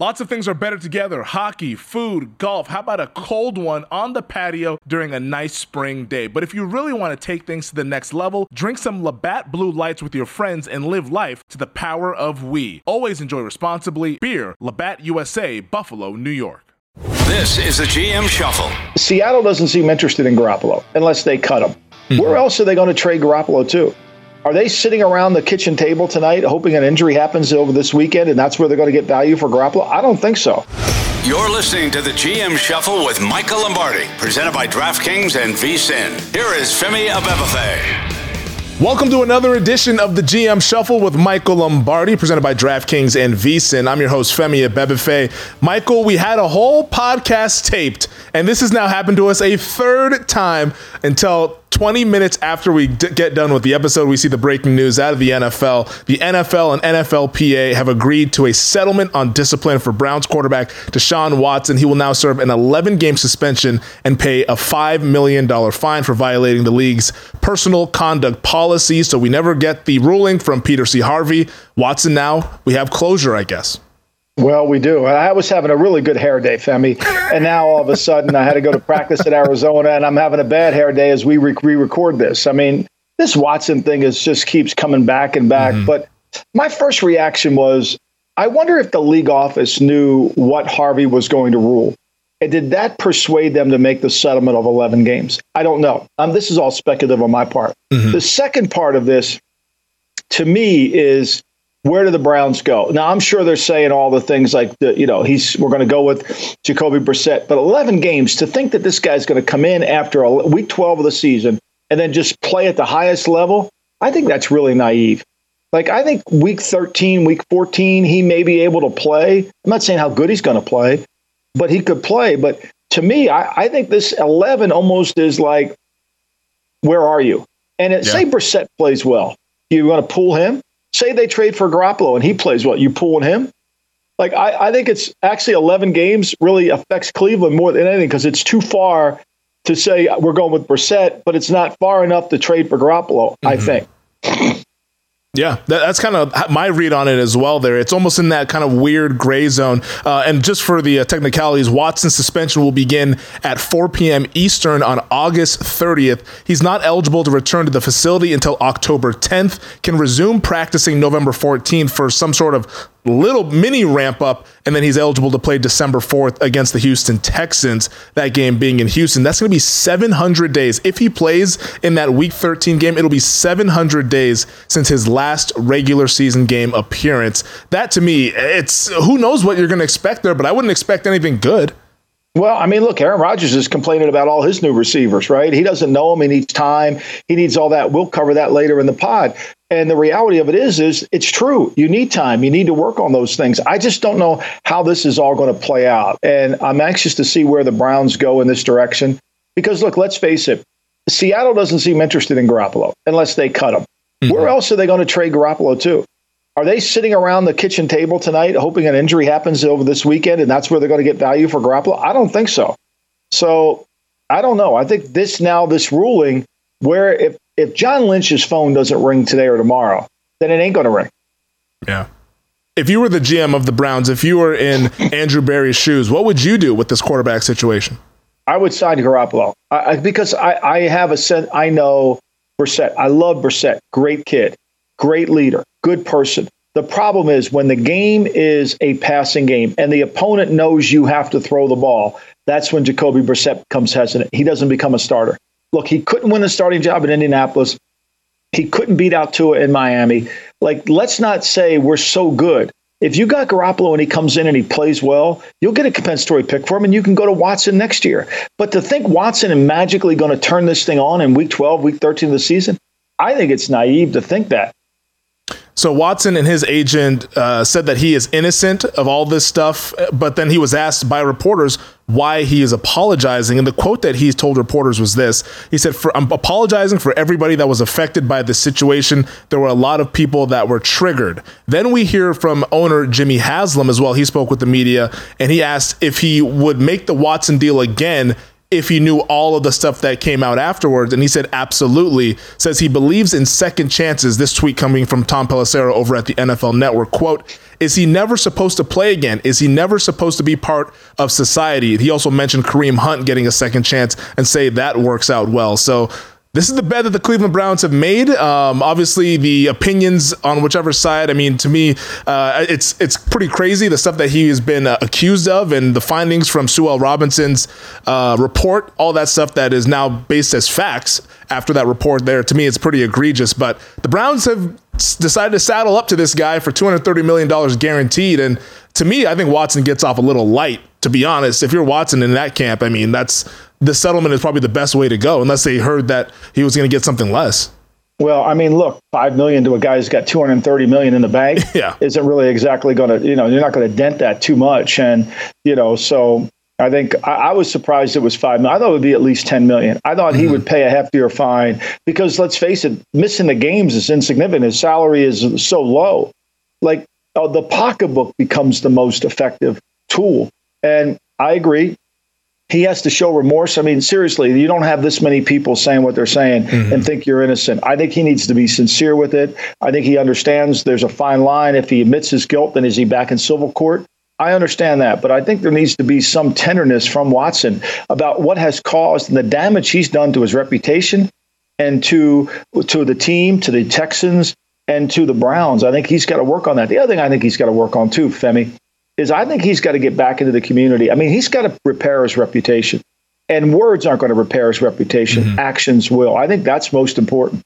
Lots of things are better together hockey, food, golf. How about a cold one on the patio during a nice spring day? But if you really want to take things to the next level, drink some Labatt Blue Lights with your friends and live life to the power of we. Always enjoy responsibly. Beer, Labatt USA, Buffalo, New York. This is the GM Shuffle. Seattle doesn't seem interested in Garoppolo unless they cut him. Mm-hmm. Where else are they going to trade Garoppolo to? Are they sitting around the kitchen table tonight hoping an injury happens over this weekend and that's where they're going to get value for Garoppolo? I don't think so. You're listening to the GM Shuffle with Michael Lombardi, presented by DraftKings and VSIN. Here is Femi Abebefe. Welcome to another edition of the GM Shuffle with Michael Lombardi, presented by DraftKings and VSIN. I'm your host, Femi Abebefe. Michael, we had a whole podcast taped, and this has now happened to us a third time until 20 minutes after we d- get done with the episode, we see the breaking news out of the NFL. The NFL and NFLPA have agreed to a settlement on discipline for Browns quarterback Deshaun Watson. He will now serve an 11 game suspension and pay a $5 million fine for violating the league's personal conduct policy. So we never get the ruling from Peter C. Harvey. Watson now, we have closure, I guess. Well, we do. I was having a really good hair day, Femi, and now all of a sudden I had to go to practice at Arizona, and I'm having a bad hair day as we re-record this. I mean, this Watson thing is just keeps coming back and back. Mm-hmm. But my first reaction was, I wonder if the league office knew what Harvey was going to rule. And did that persuade them to make the settlement of 11 games? I don't know. Um, this is all speculative on my part. Mm-hmm. The second part of this, to me, is where do the Browns go? Now, I'm sure they're saying all the things like, the, you know, he's we're going to go with Jacoby Brissett, but 11 games to think that this guy's going to come in after a, week 12 of the season and then just play at the highest level, I think that's really naive. Like, I think week 13, week 14, he may be able to play. I'm not saying how good he's going to play, but he could play. But to me, I, I think this 11 almost is like, where are you? And it, yeah. say Brissett plays well. You want to pull him? Say they trade for Garoppolo and he plays well, you pulling him? Like I, I think it's actually 11 games really affects Cleveland more than anything because it's too far to say we're going with Brissett, but it's not far enough to trade for Garoppolo. Mm-hmm. I think. Yeah, that's kind of my read on it as well. There, it's almost in that kind of weird gray zone. Uh, and just for the uh, technicalities, Watson's suspension will begin at 4 p.m. Eastern on August 30th. He's not eligible to return to the facility until October 10th. Can resume practicing November 14th for some sort of little mini ramp up, and then he's eligible to play December 4th against the Houston Texans, that game being in Houston. That's going to be 700 days. If he plays in that week 13 game, it'll be 700 days since his last regular season game appearance. That to me, it's who knows what you're going to expect there, but I wouldn't expect anything good. Well, I mean, look, Aaron Rodgers is complaining about all his new receivers, right? He doesn't know them. He needs time. He needs all that. We'll cover that later in the pod. And the reality of it is, is it's true. You need time. You need to work on those things. I just don't know how this is all going to play out. And I'm anxious to see where the Browns go in this direction. Because look, let's face it, Seattle doesn't seem interested in Garoppolo unless they cut him. Mm-hmm. Where else are they going to trade Garoppolo to? Are they sitting around the kitchen table tonight hoping an injury happens over this weekend and that's where they're going to get value for Garoppolo? I don't think so. So I don't know. I think this now, this ruling, where if, if John Lynch's phone doesn't ring today or tomorrow, then it ain't going to ring. Yeah. If you were the GM of the Browns, if you were in Andrew Berry's shoes, what would you do with this quarterback situation? I would sign Garoppolo I, because I, I have a sense. I know Brissett. I love Brissett. Great kid, great leader good person. The problem is when the game is a passing game and the opponent knows you have to throw the ball, that's when Jacoby Brissett becomes hesitant. He doesn't become a starter. Look, he couldn't win the starting job in Indianapolis. He couldn't beat out Tua in Miami. Like, let's not say we're so good. If you got Garoppolo and he comes in and he plays well, you'll get a compensatory pick for him and you can go to Watson next year. But to think Watson is magically going to turn this thing on in week 12, week 13 of the season, I think it's naive to think that. So Watson and his agent uh, said that he is innocent of all this stuff, but then he was asked by reporters why he is apologizing. And the quote that he told reporters was this He said, I'm apologizing for everybody that was affected by this situation. There were a lot of people that were triggered. Then we hear from owner Jimmy Haslam as well. He spoke with the media and he asked if he would make the Watson deal again if he knew all of the stuff that came out afterwards. And he said, absolutely. Says he believes in second chances. This tweet coming from Tom Pelissero over at the NFL Network. Quote, is he never supposed to play again? Is he never supposed to be part of society? He also mentioned Kareem Hunt getting a second chance and say that works out well. So this is the bet that the Cleveland Browns have made. Um, obviously, the opinions on whichever side. I mean, to me, uh, it's it's pretty crazy the stuff that he has been uh, accused of, and the findings from Sue. Robinson's uh, report. All that stuff that is now based as facts after that report. There, to me, it's pretty egregious. But the Browns have decided to saddle up to this guy for two hundred thirty million dollars guaranteed, and to me, I think Watson gets off a little light. To be honest, if you're Watson in that camp, I mean, that's the settlement is probably the best way to go, unless they heard that he was going to get something less. Well, I mean, look, five million to a guy who's got two hundred thirty million in the bank yeah. isn't really exactly going to, you know, you're not going to dent that too much, and you know, so I think I, I, was surprised it was five million. I thought it would be at least ten million. I thought mm-hmm. he would pay a heftier fine because let's face it, missing the games is insignificant. His salary is so low. Like oh, the pocketbook becomes the most effective tool, and I agree he has to show remorse. I mean, seriously, you don't have this many people saying what they're saying mm-hmm. and think you're innocent. I think he needs to be sincere with it. I think he understands there's a fine line. If he admits his guilt, then is he back in civil court? I understand that, but I think there needs to be some tenderness from Watson about what has caused and the damage he's done to his reputation and to to the team, to the Texans, and to the Browns. I think he's got to work on that. The other thing I think he's got to work on too, Femi, is I think he's got to get back into the community. I mean, he's got to repair his reputation. And words aren't going to repair his reputation. Mm-hmm. Actions will. I think that's most important.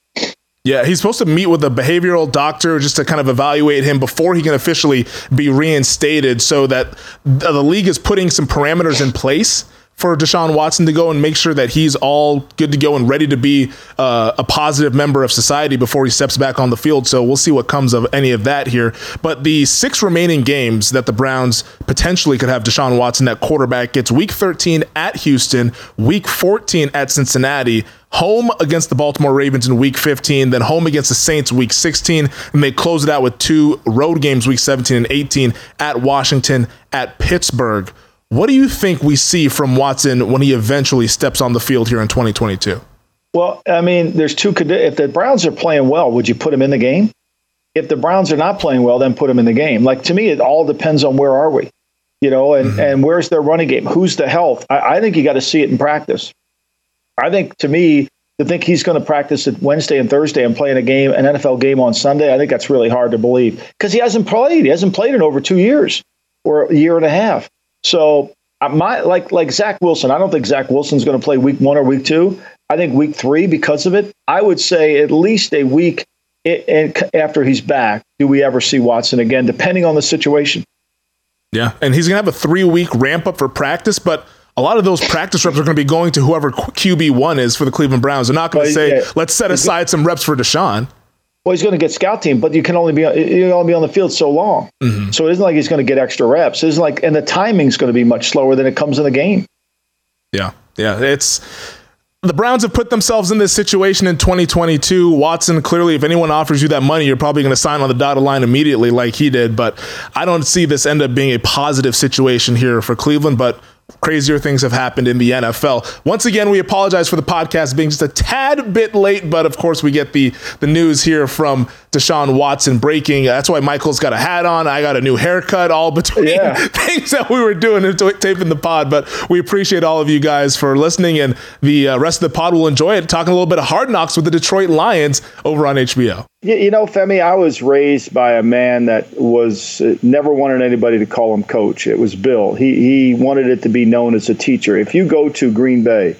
Yeah, he's supposed to meet with a behavioral doctor just to kind of evaluate him before he can officially be reinstated so that the league is putting some parameters in place for Deshaun Watson to go and make sure that he's all good to go and ready to be uh, a positive member of society before he steps back on the field. So we'll see what comes of any of that here. But the six remaining games that the Browns potentially could have Deshaun Watson at quarterback gets week 13 at Houston, week 14 at Cincinnati, home against the Baltimore Ravens in week 15, then home against the Saints week 16, and they close it out with two road games week 17 and 18 at Washington, at Pittsburgh. What do you think we see from Watson when he eventually steps on the field here in 2022? Well, I mean, there's two. If the Browns are playing well, would you put him in the game? If the Browns are not playing well, then put him in the game. Like to me, it all depends on where are we, you know, and mm-hmm. and where's their running game? Who's the health? I, I think you got to see it in practice. I think to me, to think he's going to practice it Wednesday and Thursday and play in a game, an NFL game on Sunday, I think that's really hard to believe because he hasn't played. He hasn't played in over two years or a year and a half. So uh, my like like Zach Wilson, I don't think Zach Wilson's going to play week one or week two. I think week three because of it. I would say at least a week after he's back, do we ever see Watson again? Depending on the situation. Yeah, and he's going to have a three week ramp up for practice, but a lot of those practice reps are going to be going to whoever QB one is for the Cleveland Browns. They're not going to say, yeah. "Let's set aside some reps for Deshaun." Well, he's going to get scout team, but you can only be you can only be on the field so long. Mm-hmm. So it isn't like he's going to get extra reps. It's like, and the timing's going to be much slower than it comes in the game. Yeah, yeah, it's the Browns have put themselves in this situation in 2022. Watson, clearly, if anyone offers you that money, you're probably going to sign on the dotted line immediately, like he did. But I don't see this end up being a positive situation here for Cleveland. But crazier things have happened in the NFL. Once again, we apologize for the podcast being just a tad bit late, but of course, we get the the news here from Deshaun Watson breaking. That's why Michael's got a hat on. I got a new haircut, all between yeah. things that we were doing and t- taping the pod. But we appreciate all of you guys for listening, and the uh, rest of the pod will enjoy it. Talking a little bit of hard knocks with the Detroit Lions over on HBO. You know, Femi, I was raised by a man that was uh, never wanted anybody to call him coach. It was Bill. He he wanted it to be known as a teacher. If you go to Green Bay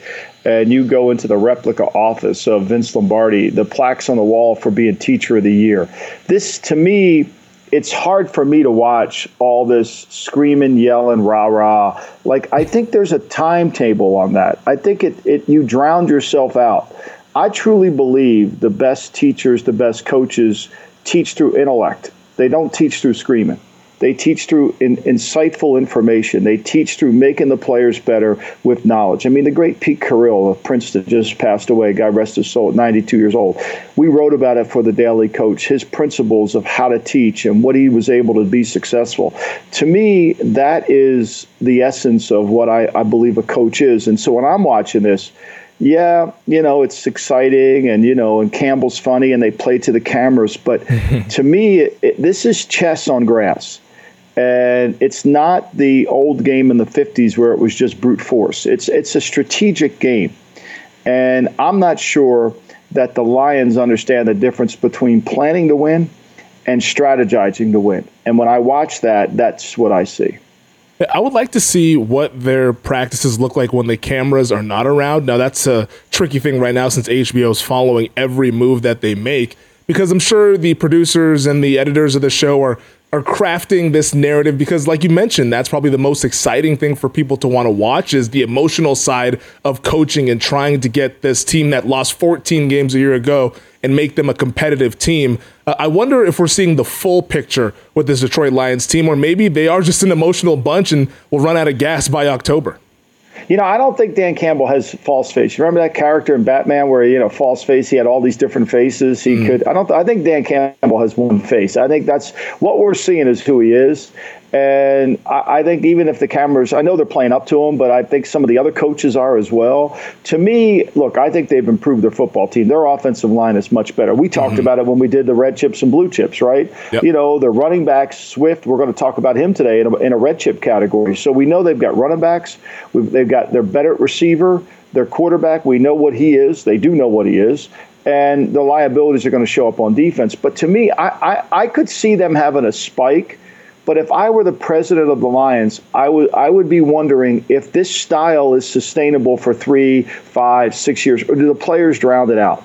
and you go into the replica office of Vince Lombardi, the plaques on the wall for being teacher of the year. This to me it's hard for me to watch all this screaming, yelling, rah rah. Like I think there's a timetable on that. I think it, it you drowned yourself out. I truly believe the best teachers, the best coaches teach through intellect. They don't teach through screaming. They teach through in, insightful information. They teach through making the players better with knowledge. I mean, the great Pete Carril of Princeton just passed away. God rest his soul at 92 years old. We wrote about it for the Daily Coach, his principles of how to teach and what he was able to be successful. To me, that is the essence of what I, I believe a coach is. And so when I'm watching this, yeah, you know, it's exciting and, you know, and Campbell's funny and they play to the cameras. But to me, it, this is chess on grass. And it's not the old game in the 50s where it was just brute force. It's it's a strategic game. And I'm not sure that the Lions understand the difference between planning to win and strategizing to win. And when I watch that, that's what I see. I would like to see what their practices look like when the cameras are not around. Now, that's a tricky thing right now since HBO is following every move that they make because I'm sure the producers and the editors of the show are are crafting this narrative because like you mentioned that's probably the most exciting thing for people to want to watch is the emotional side of coaching and trying to get this team that lost 14 games a year ago and make them a competitive team. Uh, I wonder if we're seeing the full picture with this Detroit Lions team or maybe they are just an emotional bunch and will run out of gas by October. You know, I don't think Dan Campbell has false face. You remember that character in Batman where you know false face? He had all these different faces. He mm. could. I don't. I think Dan Campbell has one face. I think that's what we're seeing is who he is. And I, I, think even if the cameras, I know they're playing up to him, but I think some of the other coaches are as well. To me, look, I think they've improved their football team. Their offensive line is much better. We talked mm-hmm. about it when we did the red chips and blue chips, right? Yep. You know, the running backs, Swift, we're going to talk about him today in a, in a red chip category. So we know they've got running backs. We've, they've got their better receiver, their quarterback. We know what he is. They do know what he is and the liabilities are going to show up on defense. But to me, I, I, I could see them having a spike but if I were the president of the Lions, I would I would be wondering if this style is sustainable for three, five, six years, or do the players drown it out?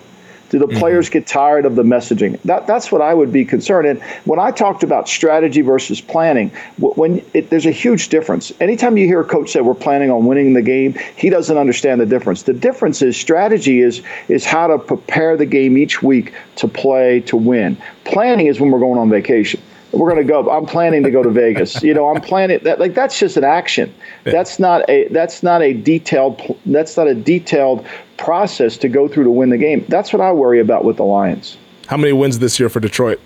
Do the mm-hmm. players get tired of the messaging? That, that's what I would be concerned. And when I talked about strategy versus planning, when it, there's a huge difference. Anytime you hear a coach say we're planning on winning the game, he doesn't understand the difference. The difference is strategy is is how to prepare the game each week to play to win. Planning is when we're going on vacation we're going to go. I'm planning to go to Vegas. You know, I'm planning that. Like that's just an action. Yeah. That's not a. That's not a detailed. That's not a detailed process to go through to win the game. That's what I worry about with the Lions. How many wins this year for Detroit?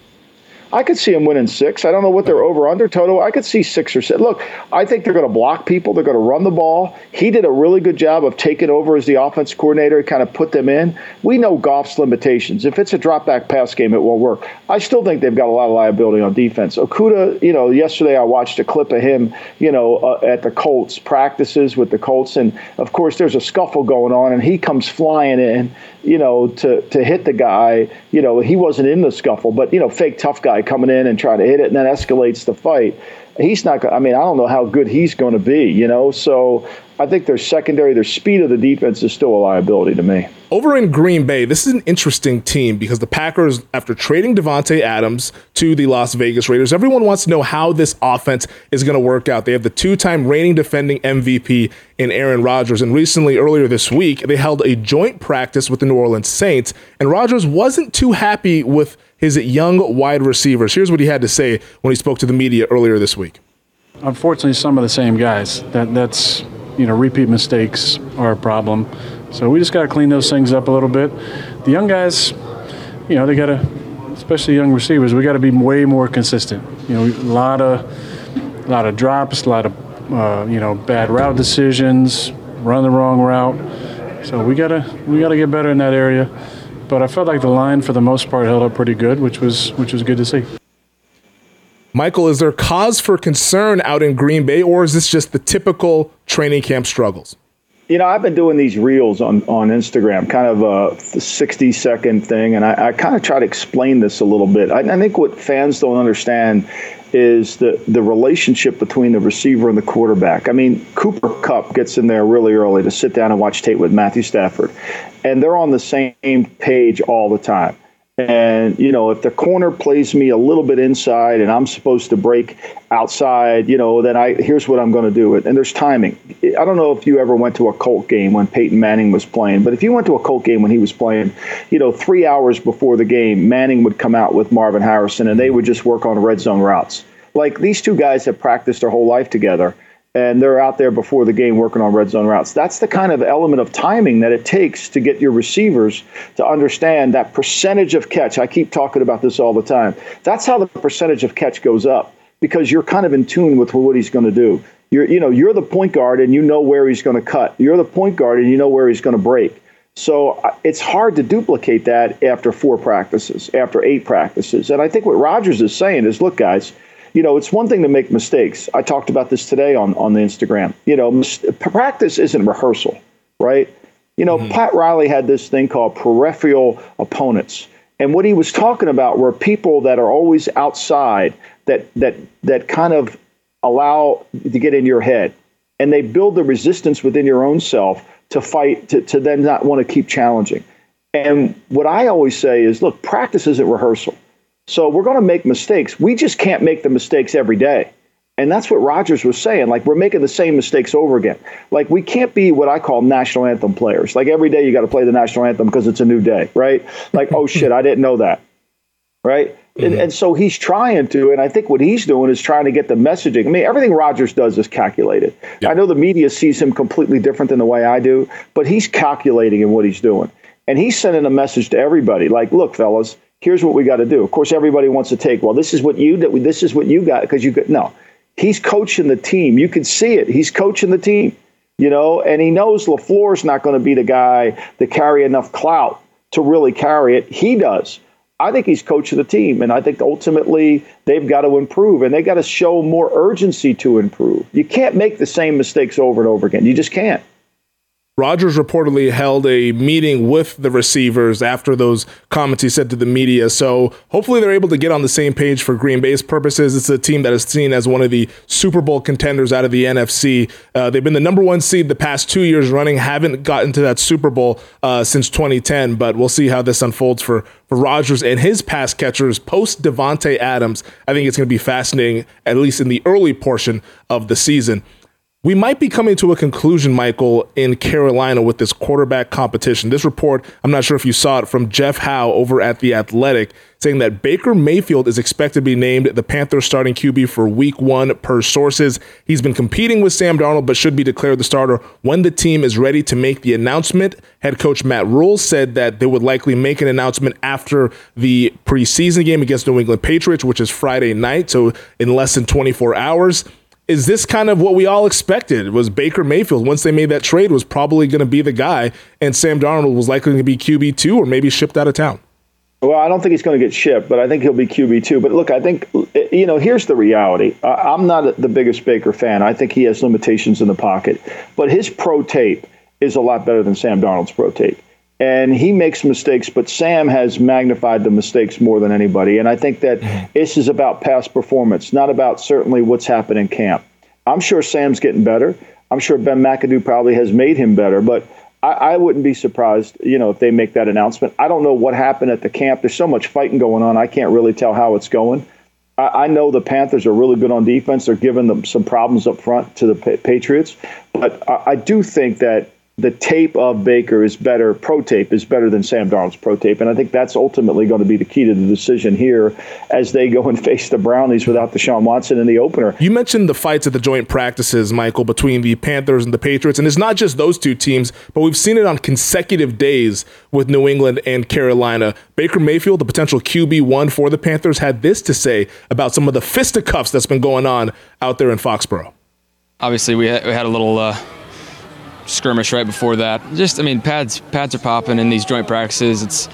I could see them winning six. I don't know what their over under total. I could see six or seven. Look, I think they're going to block people. They're going to run the ball. He did a really good job of taking over as the offense coordinator, and kind of put them in. We know Goff's limitations. If it's a drop back pass game, it won't work. I still think they've got a lot of liability on defense. Okudah, you know, yesterday I watched a clip of him, you know, uh, at the Colts practices with the Colts, and of course there's a scuffle going on, and he comes flying in you know, to to hit the guy. You know, he wasn't in the scuffle, but you know, fake tough guy coming in and trying to hit it, and then escalates the fight. He's not. I mean, I don't know how good he's going to be. You know, so I think their secondary, their speed of the defense is still a liability to me. Over in Green Bay, this is an interesting team because the Packers, after trading Davante Adams to the Las Vegas Raiders, everyone wants to know how this offense is going to work out. They have the two-time reigning defending MVP in Aaron Rodgers, and recently, earlier this week, they held a joint practice with the New Orleans Saints, and Rodgers wasn't too happy with his young wide receivers. Here's what he had to say when he spoke to the media earlier this week. Unfortunately, some of the same guys. That that's you know repeat mistakes are a problem. So we just got to clean those things up a little bit. The young guys, you know, they got to, especially young receivers, we got to be way more consistent. You know, a lot of, a lot of drops, a lot of, uh, you know, bad route decisions, run the wrong route. So we gotta, we gotta get better in that area. But I felt like the line, for the most part, held up pretty good, which was, which was good to see. Michael, is there cause for concern out in Green Bay, or is this just the typical training camp struggles? You know, I've been doing these reels on, on Instagram, kind of a 60 second thing, and I, I kind of try to explain this a little bit. I, I think what fans don't understand is the, the relationship between the receiver and the quarterback. I mean, Cooper Kupp gets in there really early to sit down and watch tape with Matthew Stafford, and they're on the same page all the time. And, you know, if the corner plays me a little bit inside and I'm supposed to break outside, you know, then I here's what I'm going to do. And there's timing. I don't know if you ever went to a Colt game when Peyton Manning was playing, but if you went to a Colt game when he was playing, you know, three hours before the game, Manning would come out with Marvin Harrison and they would just work on red zone routes. Like these two guys have practiced their whole life together and they're out there before the game working on red zone routes. That's the kind of element of timing that it takes to get your receivers to understand that percentage of catch. I keep talking about this all the time. That's how the percentage of catch goes up because you're kind of in tune with what he's going to do. You're, you know, you're the point guard and you know where he's going to cut. You're the point guard and you know where he's going to break. So uh, it's hard to duplicate that after four practices, after eight practices. And I think what Rodgers is saying is, look, guys, you know, it's one thing to make mistakes. I talked about this today on, on the Instagram. You know, mis- practice isn't rehearsal, right? You know, mm-hmm. Pat Riley had this thing called peripheral opponents. And what he was talking about were people that are always outside that that that kind of allow to get in your head. And they build the resistance within your own self to fight to, to then not want to keep challenging. And what I always say is look, practice isn't rehearsal. So we're going to make mistakes. We just can't make the mistakes every day. And that's what Rodgers was saying. Like, we're making the same mistakes over again. Like, we can't be what I call national anthem players. Like, every day you got to play the national anthem because it's a new day, right? Like, oh shit, I didn't know that, right? Mm-hmm. And, and, so he's trying to, and I think what he's doing is trying to get the messaging. I mean, everything Rodgers does is calculated. Yep. I know the media sees him completely different than the way I do, but he's calculating in what he's doing. And he's sending a message to everybody like, look, fellas, here's what we got to do. Of course, everybody wants to take, well, this is what you did. This is what you got because you could. No, he's coaching the team. You can see it. He's coaching the team, you know, and he knows LaFleur's not going to be the guy to carry enough clout to really carry it. He does. I think he's coaching the team, and I think ultimately they've got to improve, and they got to show more urgency to improve. You can't make the same mistakes over and over again. You just can't. Rodgers reportedly held a meeting with the receivers after those comments he said to the media. So hopefully they're able to get on the same page for Green Bay's purposes. It's a team that is seen as one of the Super Bowl contenders out of the NFC. Uh, they've been the number one seed the past two years running, haven't gotten to that Super Bowl uh, since 2010, but we'll see how this unfolds for, for Rodgers and his pass catchers post Davante Adams. I think it's going to be fascinating, at least in the early portion of the season. We might be coming to a conclusion, Michael, in Carolina with this quarterback competition. This report, I'm not sure if you saw it from Jeff Howe over at The Athletic, saying that Baker Mayfield is expected to be named the Panthers starting QB for week one per sources. He's been competing with Sam Darnold, but should be declared the starter when the team is ready to make the announcement. Head coach Matt Rhule said that they would likely make an announcement after the preseason game against New England Patriots, which is Friday night, so in less than 24 hours is this kind of what we all expected? Was Baker Mayfield once they made that trade was probably going to be the guy, and Sam Darnold was likely going to be QB two or maybe shipped out of town? Well, I don't think he's going to get shipped, but I think he'll be QB two. But look, I think you know here's the reality. I'm not the biggest Baker fan. I think he has limitations in the pocket, but his pro tape is a lot better than Sam Darnold's pro tape and he makes mistakes, but Sam has magnified the mistakes more than anybody. And I think that mm-hmm. this is about past performance, not about certainly what's happened in camp. I'm sure Sam's getting better. I'm sure Ben McAdoo probably has made him better, but I, I, wouldn't be surprised, you know, if they make that announcement. I don't know what happened at the camp. There's so much fighting going on. I can't really tell how it's going. I, I know the Panthers are really good on defense. They're giving them some problems up front to the pa- Patriots, but I, I do think that the tape of Baker is better, pro tape is better than Sam Darnold's pro tape. And I think that's ultimately going to be the key to the decision here as they go and face the Brownies without Deshaun Watson in the opener. You mentioned the fights at the joint practices, Michael, between the Panthers and the Patriots. And it's not just those two teams, but we've seen it on consecutive days with New England and Carolina. Baker Mayfield, the potential QB1 for the Panthers, had this to say about some of the fisticuffs that's been going on out there in Foxborough. Obviously, we had, we had a little. Uh skirmish right before that. Just, I mean, pads pads are popping in these joint practices. It's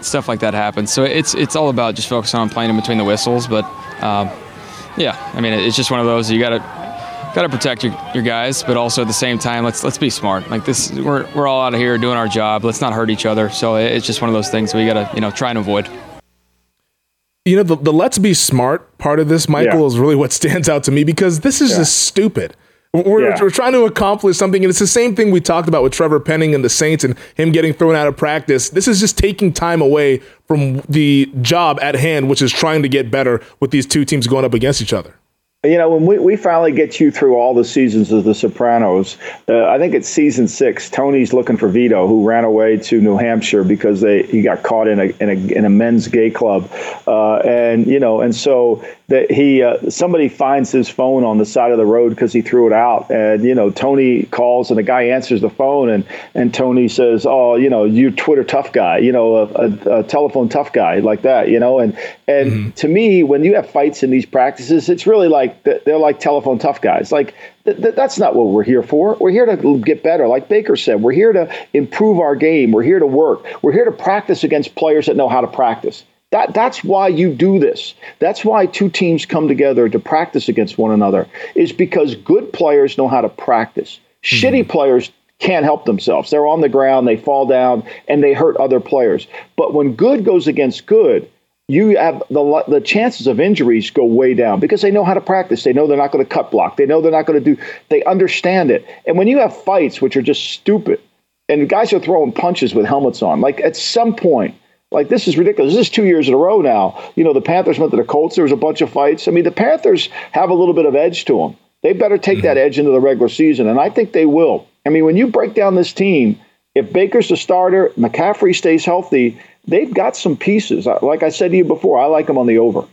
stuff like that happens. So it's it's all about just focusing on playing in between the whistles. But um, yeah, I mean, it's just one of those you gotta gotta protect your, your guys, but also at the same time, let's let's be smart. Like this, we're we're all out of here doing our job. Let's not hurt each other. So it's just one of those things we gotta you know try and avoid. You know, the, the let's be smart part of this, Michael, yeah. is really what stands out to me because this is yeah. just stupid. We're, yeah. we're, trying to accomplish something, and it's the same thing we talked about with Trevor Penning and the Saints and him getting thrown out of practice. This is just taking time away from the job at hand, which is trying to get better with these two teams going up against each other. You know, when we, we finally get you through all the seasons of The Sopranos, uh, I think it's season six. Tony's looking for Vito, who ran away to New Hampshire because they he got caught in a in a, in a men's gay club, uh, and you know, and so that he uh, somebody finds his phone on the side of the road because he threw it out, and you know, Tony calls and the guy answers the phone, and and Tony says, "Oh, you know, you Twitter tough guy, you know, a, a, a telephone tough guy like that, you know," and and mm-hmm. to me, when you have fights in these practices, it's really like they're like telephone tough guys. Like th- th- that's not what we're here for. We're here to get better. Like Baker said, we're here to improve our game. We're here to work. We're here to practice against players that know how to practice. That, that's why you do this. That's why two teams come together to practice against one another, is because good players know how to practice. Mm-hmm. Shitty players can't help themselves. They're on the ground, they fall down, and they hurt other players. But when good goes against good, you have the the chances of injuries go way down because they know how to practice. They know they're not going to cut block. They know they're not going to do. They understand it. And when you have fights which are just stupid, and guys are throwing punches with helmets on, like at some point, like this is ridiculous. This is two years in a row now. You know the Panthers went to the Colts. There was a bunch of fights. I mean the Panthers have a little bit of edge to them. They better take mm-hmm. that edge into the regular season, and I think they will. I mean when you break down this team, if Baker's the starter, McCaffrey stays healthy they've got some pieces. Like I said to you before, I like them on the over.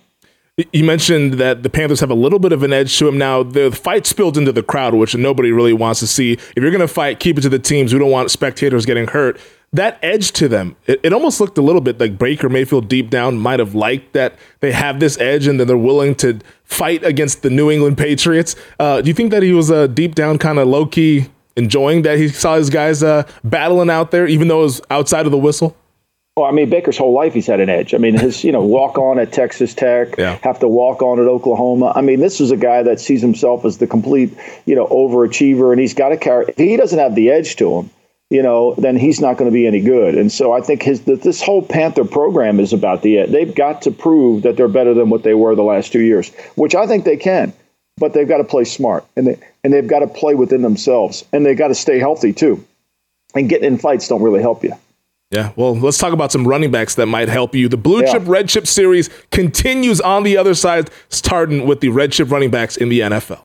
You mentioned that the Panthers have a little bit of an edge to them now. The fight spilled into the crowd, which nobody really wants to see. If you're going to fight, keep it to the teams. We don't want spectators getting hurt. That edge to them, it, it almost looked a little bit like Baker Mayfield deep down might have liked that they have this edge and then they're willing to fight against the New England Patriots. Uh, do you think that he was uh, deep down kind of low key enjoying that he saw his guys uh, battling out there, even though it was outside of the whistle? Well, I mean, Baker's whole life he's had an edge. I mean, his you know walk on at Texas Tech, yeah. have to walk on at Oklahoma. I mean, this is a guy that sees himself as the complete you know overachiever, and he's got to carry. If he doesn't have the edge to him, you know, then he's not going to be any good. And so I think his this whole Panther program is about the edge. They've got to prove that they're better than what they were the last two years, which I think they can. But they've got to play smart, and they and they've got to play within themselves, and they've got to stay healthy too. And getting in fights don't really help you. Yeah, well, let's talk about some running backs that might help you. The blue yeah. chip, red chip series continues on the other side, starting with the red chip running backs in the NFL.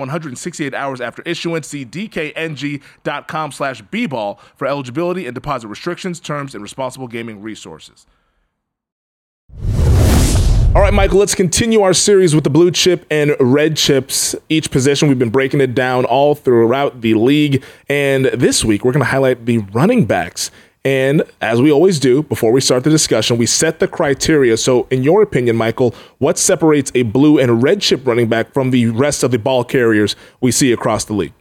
168 hours after issuance. See dkng.com slash bball for eligibility and deposit restrictions, terms, and responsible gaming resources. All right, Michael, let's continue our series with the blue chip and red chips. Each position, we've been breaking it down all throughout the league. And this week, we're going to highlight the running backs. And as we always do, before we start the discussion, we set the criteria. So, in your opinion, Michael, what separates a blue and red chip running back from the rest of the ball carriers we see across the league?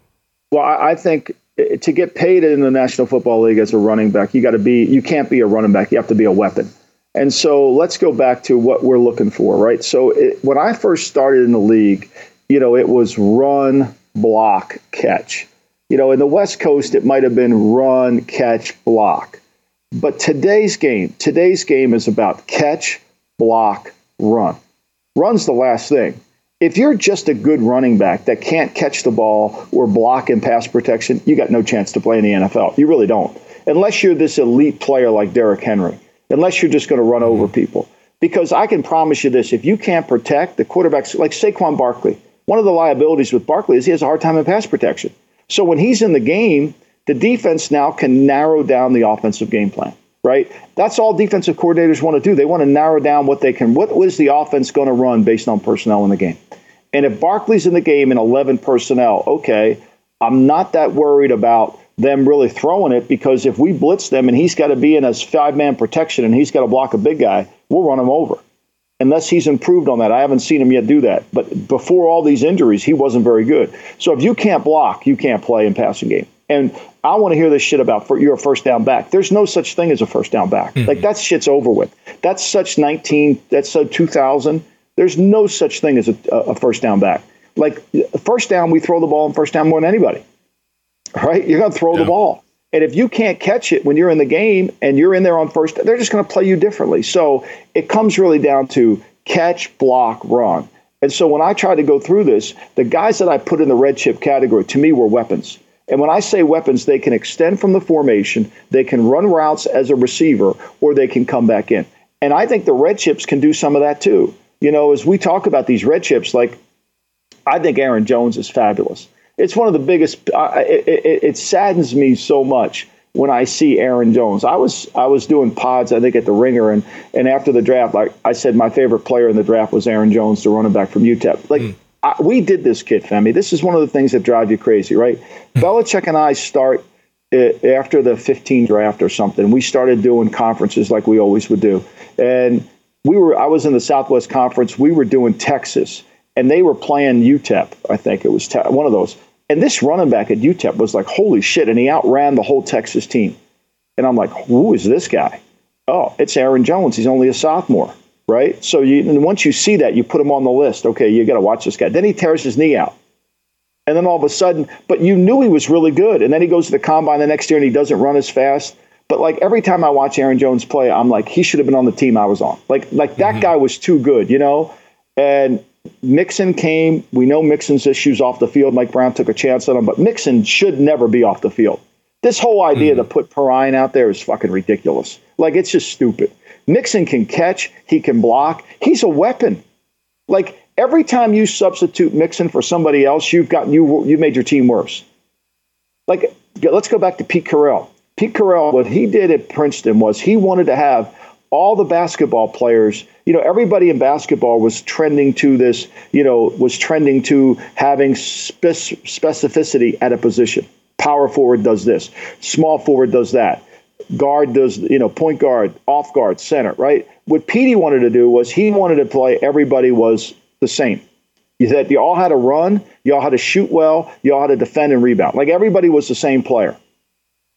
Well, I think eh, to get paid in the National Football League as a running back, you got to be, you can't be a running back. You have to be a weapon. And so let's go back to what we're looking for, right? So it, when I first started in the league, you know, it was run, block, catch. You know, in the West Coast, it might have been run, catch, block. But today's game, today's game is about catch, block, run. Run's the last thing. if you're just a good running back that can't catch the ball or block in pass protection, you got no chance to play in the NFL. You really don't. Unless you're this elite player like Derrick Henry, unless you're just going to run over people. Because I can promise you this if you can't protect the quarterbacks, like Saquon Barkley, one of the liabilities with Barkley is he has a hard time in pass protection. So when he's in the game, the defense now can narrow down the offensive game plan right? That's all defensive coordinators want to do. They want to narrow down what they can. What is the offense going to run based on personnel in the game? And if Barkley's in the game in 11 personnel, okay, I'm not that worried about them really throwing it because if we blitz them and he's got to be in as five man protection and he's got to block a big guy, we'll run him over. Unless he's improved on that. I haven't seen him yet do that. But before all these injuries, he wasn't very good. So if you can't block, you can't play in passing game. And I want to hear this shit about for you're a first down back. There's no such thing as a first down back. Mm-hmm. Like that shit's over with. That's such 19. That's so 2000. There's no such thing as a, a first down back. Like first down, we throw the ball in first down more than anybody. Right? You're going to throw yeah. the ball. And if you can't catch it when you're in the game and you're in there on first, they're just going to play you differently. So it comes really down to catch, block, run. And so when I try to go through this, the guys that I put in the red chip category to me were weapons. And when I say weapons, they can extend from the formation, they can run routes as a receiver, or they can come back in. And I think the red chips can do some of that too. You know, as we talk about these red chips, like I think Aaron Jones is fabulous. It's one of the biggest. Uh, it, it, it, saddens me so much when I see Aaron Jones. I was I was doing pods, I think, at the Ringer, and and after the draft, like I said, my favorite player in the draft was Aaron Jones, the running back from UTEP. Like. Mm. I, we did this, kid, Femi. This is one of the things that drive you crazy, right? Hmm. Belichick and I start uh, after the 15 draft or something. We started doing conferences like we always would do, and we were I was in the Southwest Conference. We were doing Texas, and they were playing UTEP. I think it was te- one of those. And this running back at UTEP was like, holy shit! And he outran the whole Texas team. And I'm like, who is this guy? Oh, it's Aaron Jones. He's only a sophomore, right? So you, once you see that, you put him on the list. Okay, you got to watch this guy. Then he tears his knee out. And then all of a sudden, but you knew he was really good. And then he goes to the combine the next year and he doesn't run as fast. But like every time I watch Aaron Jones play, I'm like, he should have been on the team I was on. Like, like that mm-hmm. guy was too good, you know? And Mixon came. We know Mixon's issues off the field. Mike Brown took a chance on him, but Mixon should never be off the field. This whole idea mm-hmm. to put Perine out there is fucking ridiculous. Like, it's just stupid. Mixon can catch, he can block, he's a weapon. Like, every time you substitute Mixon for somebody else, you've gotten you you made your team worse. Like, let's go back to Pete Carril. Pete Carril, what he did at Princeton was he wanted to have all the basketball players, you know, everybody in basketball was trending to this, you know, was trending to having spec- specificity at a position. Power forward does this, small forward does that, guard does, you know, point guard, off guard, center, right? What Petey wanted to do was he wanted to play everybody was the same. Said you all had to run, you all had to shoot well, you all had to defend and rebound. Like everybody was the same player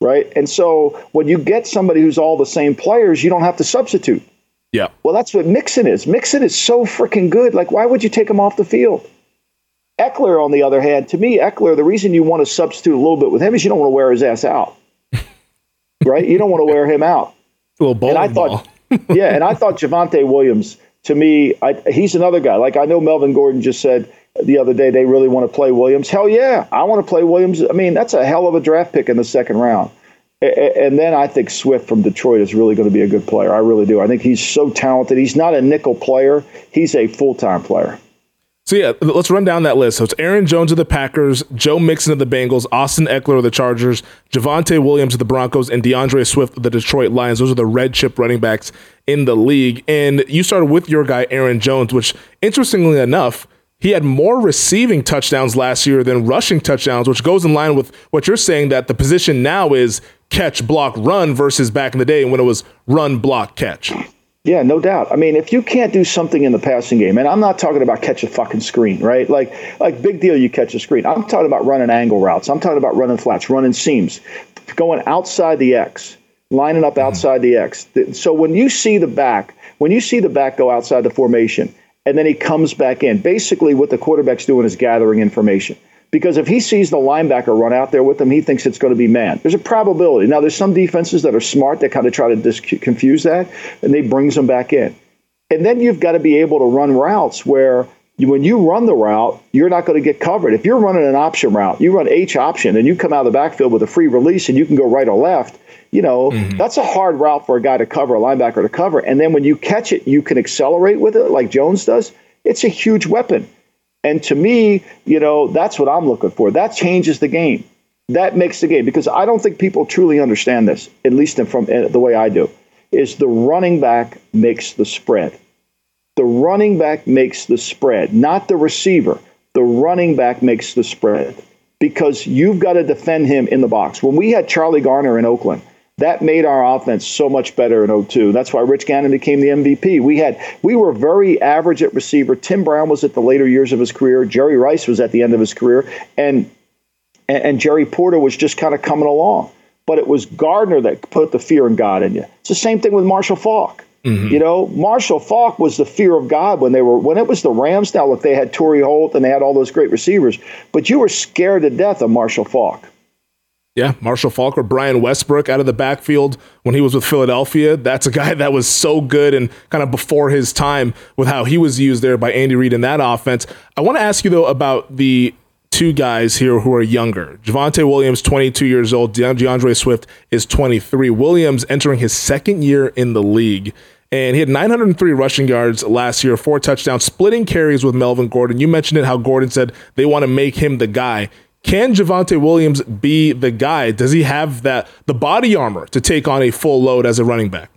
right? And so when you get somebody who's all the same players, you don't have to substitute. Yeah. Well, that's what Mixon is. Mixon is so freaking good. Like, why would you take him off the field? Ekeler, on the other hand, to me, Ekeler, the reason you want to substitute a little bit with him is you don't want to wear his ass out, right? You don't want to wear him out. Bowling and I thought, yeah, and I thought Javonte Williams, to me, I, he's another guy. Like I know Melvin Gordon just said the other day they really want to play Williams. Hell yeah, I want to play Williams. I mean, that's a hell of a draft pick in the second round. And then I think Swift from Detroit is really going to be a good player. I really do. I think he's so talented. He's not a nickel player, he's a full time player. So yeah, let's run down that list. So it's Aaron Jones of the Packers, Joe Mixon of the Bengals, Austin Ekeler of the Chargers, Javonte Williams of the Broncos, and D'Andre Swift of the Detroit Lions. Those are the red chip running backs in the league. And you started with your guy Aaron Jones, which interestingly enough he had more receiving touchdowns last year than rushing touchdowns, which goes in line with what you're saying that the position now is catch, block, run versus back in the day when it was run, block, catch. Yeah, no doubt. I mean, if you can't do something in the passing game, and I'm not talking about catch a fucking screen, right? Like, like big deal, you catch a screen. I'm talking about running angle routes. I'm talking about running flats, running seams, going outside the X, lining up mm-hmm. outside the X. So when you see the back, when you see the back go outside the formation, and then he comes back in. Basically, what the quarterback's doing is gathering information. Because if he sees the linebacker run out there with him, he thinks it's going to be man. There's a probability. Now, there's some defenses that are smart that kind of try to dis- confuse that, and they brings them back in. And then you've got to be able to run routes where when you run the route, you're not going to get covered. If you're running an option route, you run H option and you come out of the backfield with a free release and you can go right or left, you know, mm-hmm. that's a hard route for a guy to cover, a linebacker to cover. And then when you catch it, you can accelerate with it like Jones does. It's a huge weapon. And to me, you know, that's what I'm looking for. That changes the game. That makes the game because I don't think people truly understand this, at least from uh, the way I do, is the running back makes the spread. The running back makes the spread, not the receiver. The running back makes the spread because you've got to defend him in the box. When we had Charlie Garner in Oakland, that made our offense so much better in 02. That's why Rich Gannon became the MVP. We had we were very average at receiver. Tim Brown was at the later years of his career. Jerry Rice was at the end of his career, and and, Jerry Porter was just kind of coming along. But it was Garner that put the fear in God in you. It's the same thing with Marshall Faulk. Mm-hmm. You know, Marshall Faulk was the fear of God when they were when it was the Rams. Now, look, they had Torry Holt and they had all those great receivers, but you were scared to death of Marshall Faulk. Yeah, Marshall Faulk or Brian Westbrook out of the backfield when he was with Philadelphia. That's a guy that was so good and kind of before his time with how he was used there by Andy Reid in that offense. I want to ask you though about the two guys here who are younger. Javonte Williams, 22 years old. D'Andre Swift is 23. Williams entering his second year in the league and he had 903 rushing yards last year, four touchdowns, splitting carries with Melvin Gordon. You mentioned it how Gordon said they want to make him the guy. Can Javonte Williams be the guy? Does he have that the body armor to take on a full load as a running back?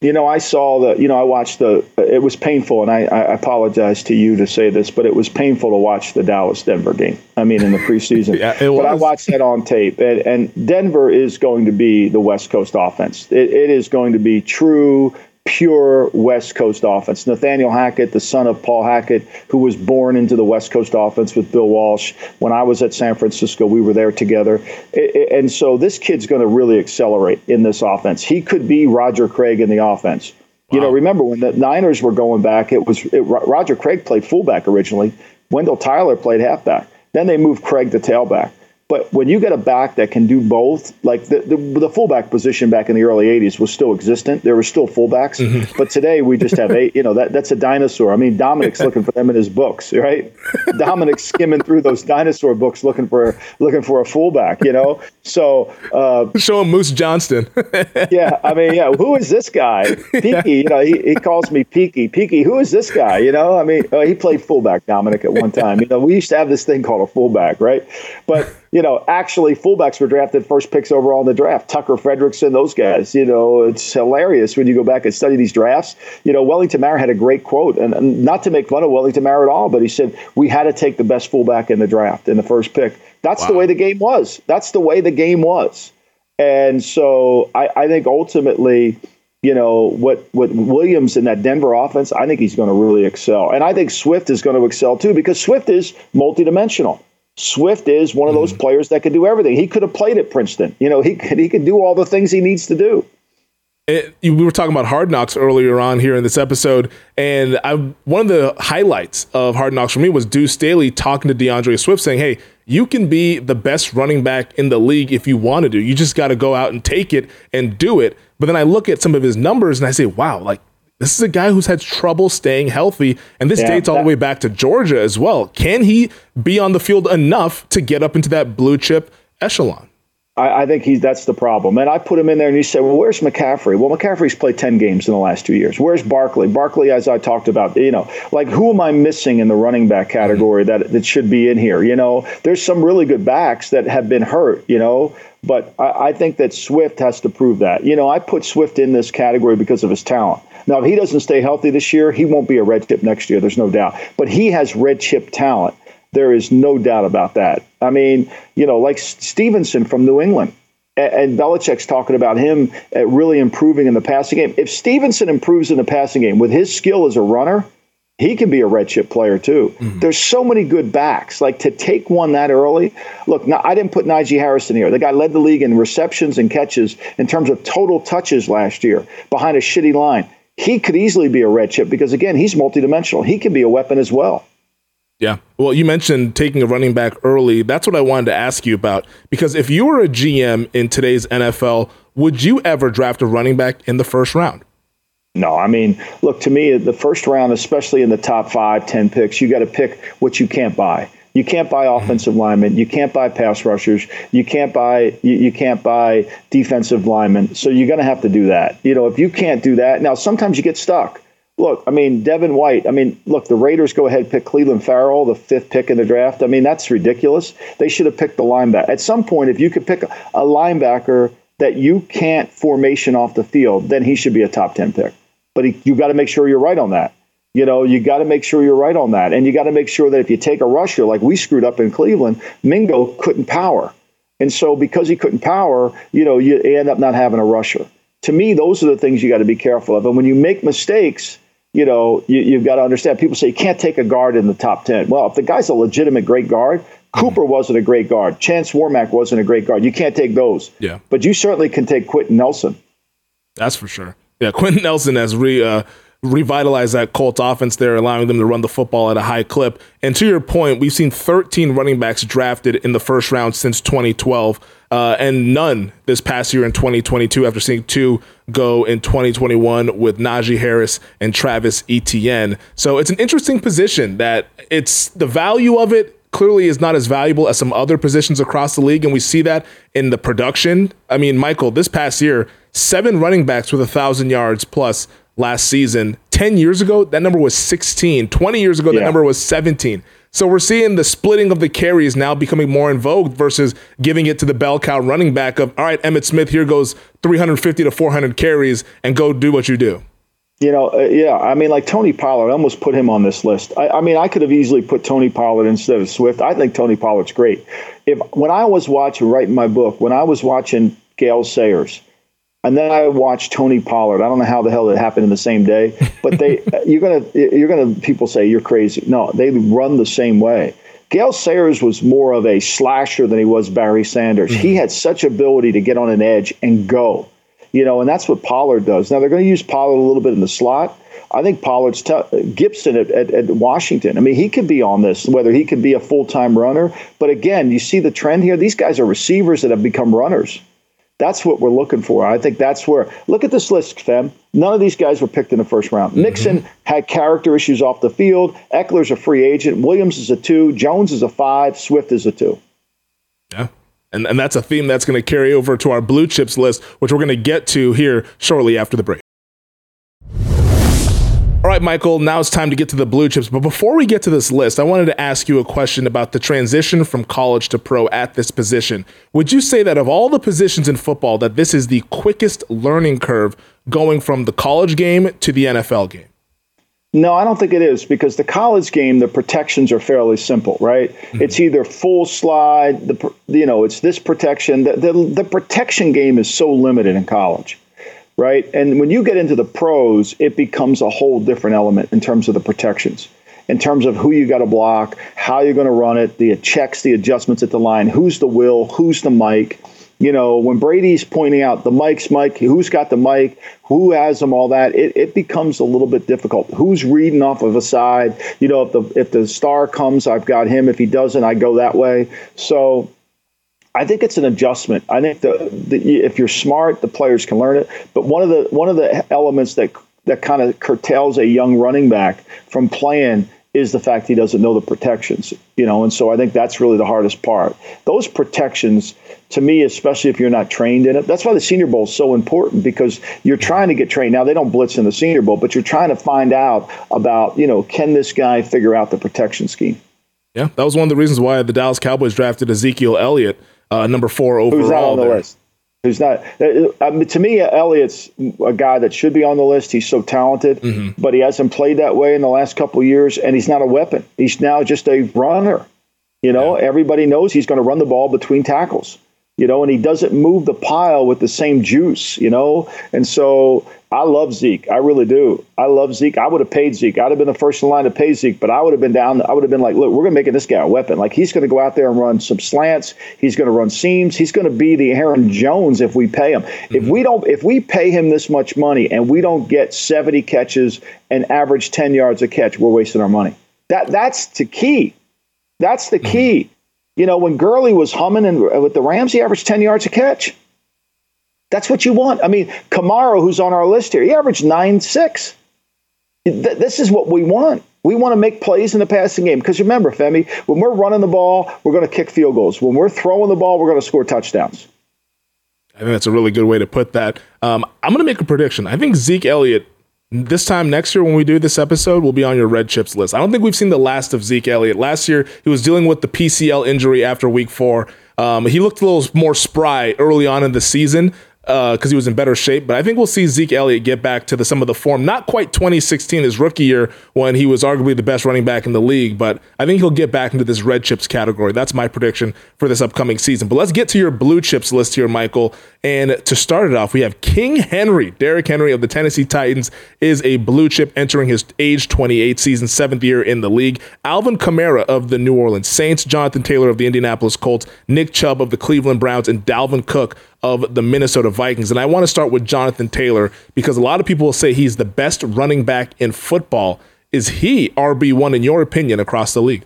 You know, I saw the, you know, I watched the, it was painful, and I, I apologize to you to say this, but it was painful to watch the Dallas Denver game. I mean, in the preseason. yeah, it was. But I watched that on tape, and, and Denver is going to be the West Coast offense. It, it is going to be true pure West Coast offense. Nathaniel Hackett, the son of Paul Hackett, who was born into the West Coast offense with Bill Walsh. When I was at San Francisco, we were there together. And so this kid's going to really accelerate in this offense. He could be Roger Craig in the offense. Wow. You know, remember when the Niners were going back, it was it, Roger Craig played fullback originally. Wendell Tyler played halfback. Then they moved Craig to tailback. But when you get a back that can do both, like the, the, the, fullback position back in the early 80s was still existent. There were still fullbacks. Mm-hmm. But today we just have eight, you know, that, that's a dinosaur. I mean, Dominic's looking for them in his books, right? Dominic's skimming through those dinosaur books looking for looking for a fullback, you know? So uh, show him Moose Johnston. yeah. I mean, yeah, who is this guy? Peaky, yeah. you know, he, he calls me Peaky. Peaky, who is this guy? You know, I mean, uh, he played fullback, Dominic, at one time. You know, we used to have this thing called a fullback, right? But you know, actually fullbacks were drafted first picks overall in the draft. Tucker Frederickson, those guys. You know, it's hilarious when you go back and study these drafts. You know, Wellington Mara had a great quote, and, and not to make fun of Wellington Mara at all, but he said, We had to take the best fullback in the draft in the first pick. That's wow. the way the game was. That's the way the game was. And so I, I think ultimately, you know what what Williams in that Denver offense, I think he's going to really excel, and I think Swift is going to excel too because Swift is multidimensional. Swift is one of those mm-hmm. players that can do everything. He could have played at Princeton. You know, he could, he could do all the things he needs to do. It, we were talking about Hard Knocks earlier on here in this episode, and I, one of the highlights of Hard Knocks for me was Deuce Staley talking to D'Andre Swift, saying, "Hey, you can be the best running back in the league if you want to do. You just got to go out and take it and do it." But then I look at some of his numbers and I say, "Wow, like this is a guy who's had trouble staying healthy, and this yeah, dates all that, the way back to Georgia as well. Can he be on the field enough to get up into that blue chip echelon? I, I think he's that's the problem. And I put him in there, and you said, "Well, where's McCaffrey?" Well, McCaffrey's played ten games in the last two years. Where's Barkley? Barkley, as I talked about, you know, like who am I missing in the running back category mm-hmm. that that should be in here? You know, there's some really good backs that have been hurt. You know, but I, I think that Swift has to prove that. You know, I put Swift in this category because of his talent. Now, if he doesn't stay healthy this year, he won't be a red chip next year. There's no doubt. But he has red chip talent. There is no doubt about that. I mean, you know, like Stevenson from New England. And Belichick's talking about him really improving in the passing game. If Stevenson improves in the passing game with his skill as a runner, he can be a red chip player too. Mm-hmm. There's so many good backs. Like to take one that early. Look, now, I didn't put Najee Harrison here. The guy led the league in receptions and catches in terms of total touches last year behind a shitty line he could easily be a red chip because again, he's multidimensional. He can be a weapon as well. Yeah. Well, you mentioned taking a running back early. That's what I wanted to ask you about because if you were a GM in today's NFL, would you ever draft a running back in the first round? No, I mean, look to me, the first round, especially in the top five, ten picks, you got to pick what you can't buy. You can't buy offensive linemen. You can't buy pass rushers. You can't buy you, you can't buy defensive linemen. So you're going to have to do that. You know, if you can't do that, now sometimes you get stuck. Look, I mean, Devin White. I mean, look, the Raiders go ahead pick Clelin Ferrell, the fifth pick in the draft. I mean, that's ridiculous. They should have picked the linebacker. At some point, if you could pick a linebacker that you can't formation off the field, then he should be a top ten pick. But he, you got to make sure you're right on that. You know, you got to make sure you're right on that. And you got to make sure that if you take a rusher, like we screwed up in Cleveland, Mingo couldn't power. And so because he couldn't power, you know, you end up not having a rusher. To me, those are the things you got to be careful of. And when you make mistakes, you know, you, have got to understand. People say you can't take a guard in the top 10. Well, if the guy's a legitimate great guard, Cooper wasn't a great guard. Chance Warmack wasn't a great guard. You can't take those. Yeah. But you certainly can take Quenton Nelson. That's for sure. Yeah, Quenton Nelson has re, uh, revitalize that Colts offense there, allowing them to run the football at a high clip. And to your point, we've seen 13 running backs drafted in the first round since 2012, uh, and none this past year in 2022 after seeing two go in 2021 with Najee Harris and Travis Etienne. So it's an interesting position that it's the value of it clearly is not as valuable as some other positions across the league. And we see that in the production. I mean, Michael, this past year, seven running backs with a thousand yards plus last season. 10 years ago, that number was 16. 20 years ago, yeah. that number was 17. So we're seeing the splitting of the carries now becoming more in vogue versus giving it to the bell cow running back of, all right, Emmitt Smith, here goes 350 to 400 carries and go do what you do. You know, uh, yeah, I mean, like Tony Pollard, I almost put him on this list. I, I, mean, I could have easily put Tony Pollard instead of Swift. I think Tony Pollard's great. If when I was watching, writing my book, when I was watching Gale Sayers, and then I watched Tony Pollard. I don't know how the hell it happened in the same day, but they you're gonna you're gonna people say you're crazy. No, they run the same way. Gale Sayers was more of a slasher than he was Barry Sanders. Mm-hmm. He had such ability to get on an edge and go, you know, and that's what Pollard does. Now they're going to use Pollard a little bit in the slot. I think Pollard's t- Gibson at, at, at, Washington. I mean, he could be on this, whether he could be a full time runner. But again, you see the trend here. These guys are receivers that have become runners. That's what we're looking for. I think that's where. Look at this list, Fem. None of these guys were picked in the first round. Mm-hmm. Mixon had character issues off the field. Ekeler's a free agent. Williams is a two. Jones is a five. Swift is a two. Yeah. And, and that's a theme that's going to carry over to our blue chips list, which we're going to get to here shortly after the break. All right, Michael, now it's time to get to the blue chips. But before we get to this list, I wanted to ask you a question about the transition from college to pro at this position. Would you say that of all the positions in football, that this is the quickest learning curve going from the college game to the NFL game? No, I don't think it is because the college game, the protections are fairly simple, right? Mm-hmm. It's either full slide, the you know, it's this protection. The, the, the protection game is so limited in college right? And when you get into the pros, it becomes a whole different element in terms of the protections, in terms of who you got to block, how you're going to run it, the checks, the adjustments at the line, who's the will, who's the mic. You know, when Brady's pointing out the mic's mic, who's got the mic, who has them, all that, it, it becomes a little bit difficult. Who's reading off of a side? You know, if the if the star comes, I've got him. If he doesn't, I go that way. So I think it's an adjustment. I think the, the, if you're smart, the players can learn it. But one of the one of the elements that that kind of curtails a young running back from playing is the fact he doesn't know the protections. You know, and so I think that's really the hardest part. Those protections, to me, especially if you're not trained in it, that's why the Senior Bowl is so important because you're trying to get trained. Now they don't blitz in the Senior Bowl, but you're trying to find out about you know can this guy figure out the protection scheme. Yeah, that was one of the reasons why the Dallas Cowboys drafted Ezekiel Elliott uh, number four overall. Who's not on the there. list? Who's not? Uh, I mean, to me, Elliott's a guy that should be on the list. He's so talented, mm-hmm. but he hasn't played that way in the last couple years, and he's not a weapon. He's now just a runner. You know, yeah. everybody knows he's going to run the ball between tackles you know, and he doesn't move the pile with the same juice, you know. And so I love Zeke. I really do. I love Zeke. I would have paid Zeke. I'd have been the first in line to pay Zeke, but I would have been down. I would have been like, look, we're going to make this guy a weapon. Like he's going to go out there and run some slants. He's going to run seams. He's going to be the Aaron Jones if we pay him. Mm-hmm. If we don't, if we pay him this much money and we don't get 70 catches and average 10 yards a catch, we're wasting our money. That that's the key. That's the mm-hmm. You know, when Gurley was humming and with the Rams, he averaged 10 yards a catch. That's what you want. I mean, Kamara, who's on our list here, he averaged nine six. This is what we want. We want to make plays in the passing game. Because remember, Femi, when we're running the ball, we're going to kick field goals. When we're throwing the ball, we're going to score touchdowns. I think that's a really good way to put that. Um, I'm going to make a prediction. I think Zeke Elliott, this time next year when we do this episode, will be on your red chips list. I don't think we've seen the last of Zeke Elliott. Last year, he was dealing with the PCL injury after week four. Um, he looked a little more spry early on in the season because uh, he was in better shape. But I think we'll see Zeke Elliott get back to the, some of the form. Not quite 2016, his rookie year, when he was arguably the best running back in the league. But I think he'll get back into this red chips category. That's my prediction for this upcoming season. But let's get to your blue chips list here, Michael. And to start it off, we have King Henry. Derrick Henry of the Tennessee Titans is a blue chip entering his age 28 season, seventh year in the league. Alvin Kamara of the New Orleans Saints, Jonathan Taylor of the Indianapolis Colts, Nick Chubb of the Cleveland Browns, and Dalvin Cook of the Minnesota Vikings. And I want to start with Jonathan Taylor because a lot of people will say he's the best running back in football. Is he RB1 in your opinion across the league?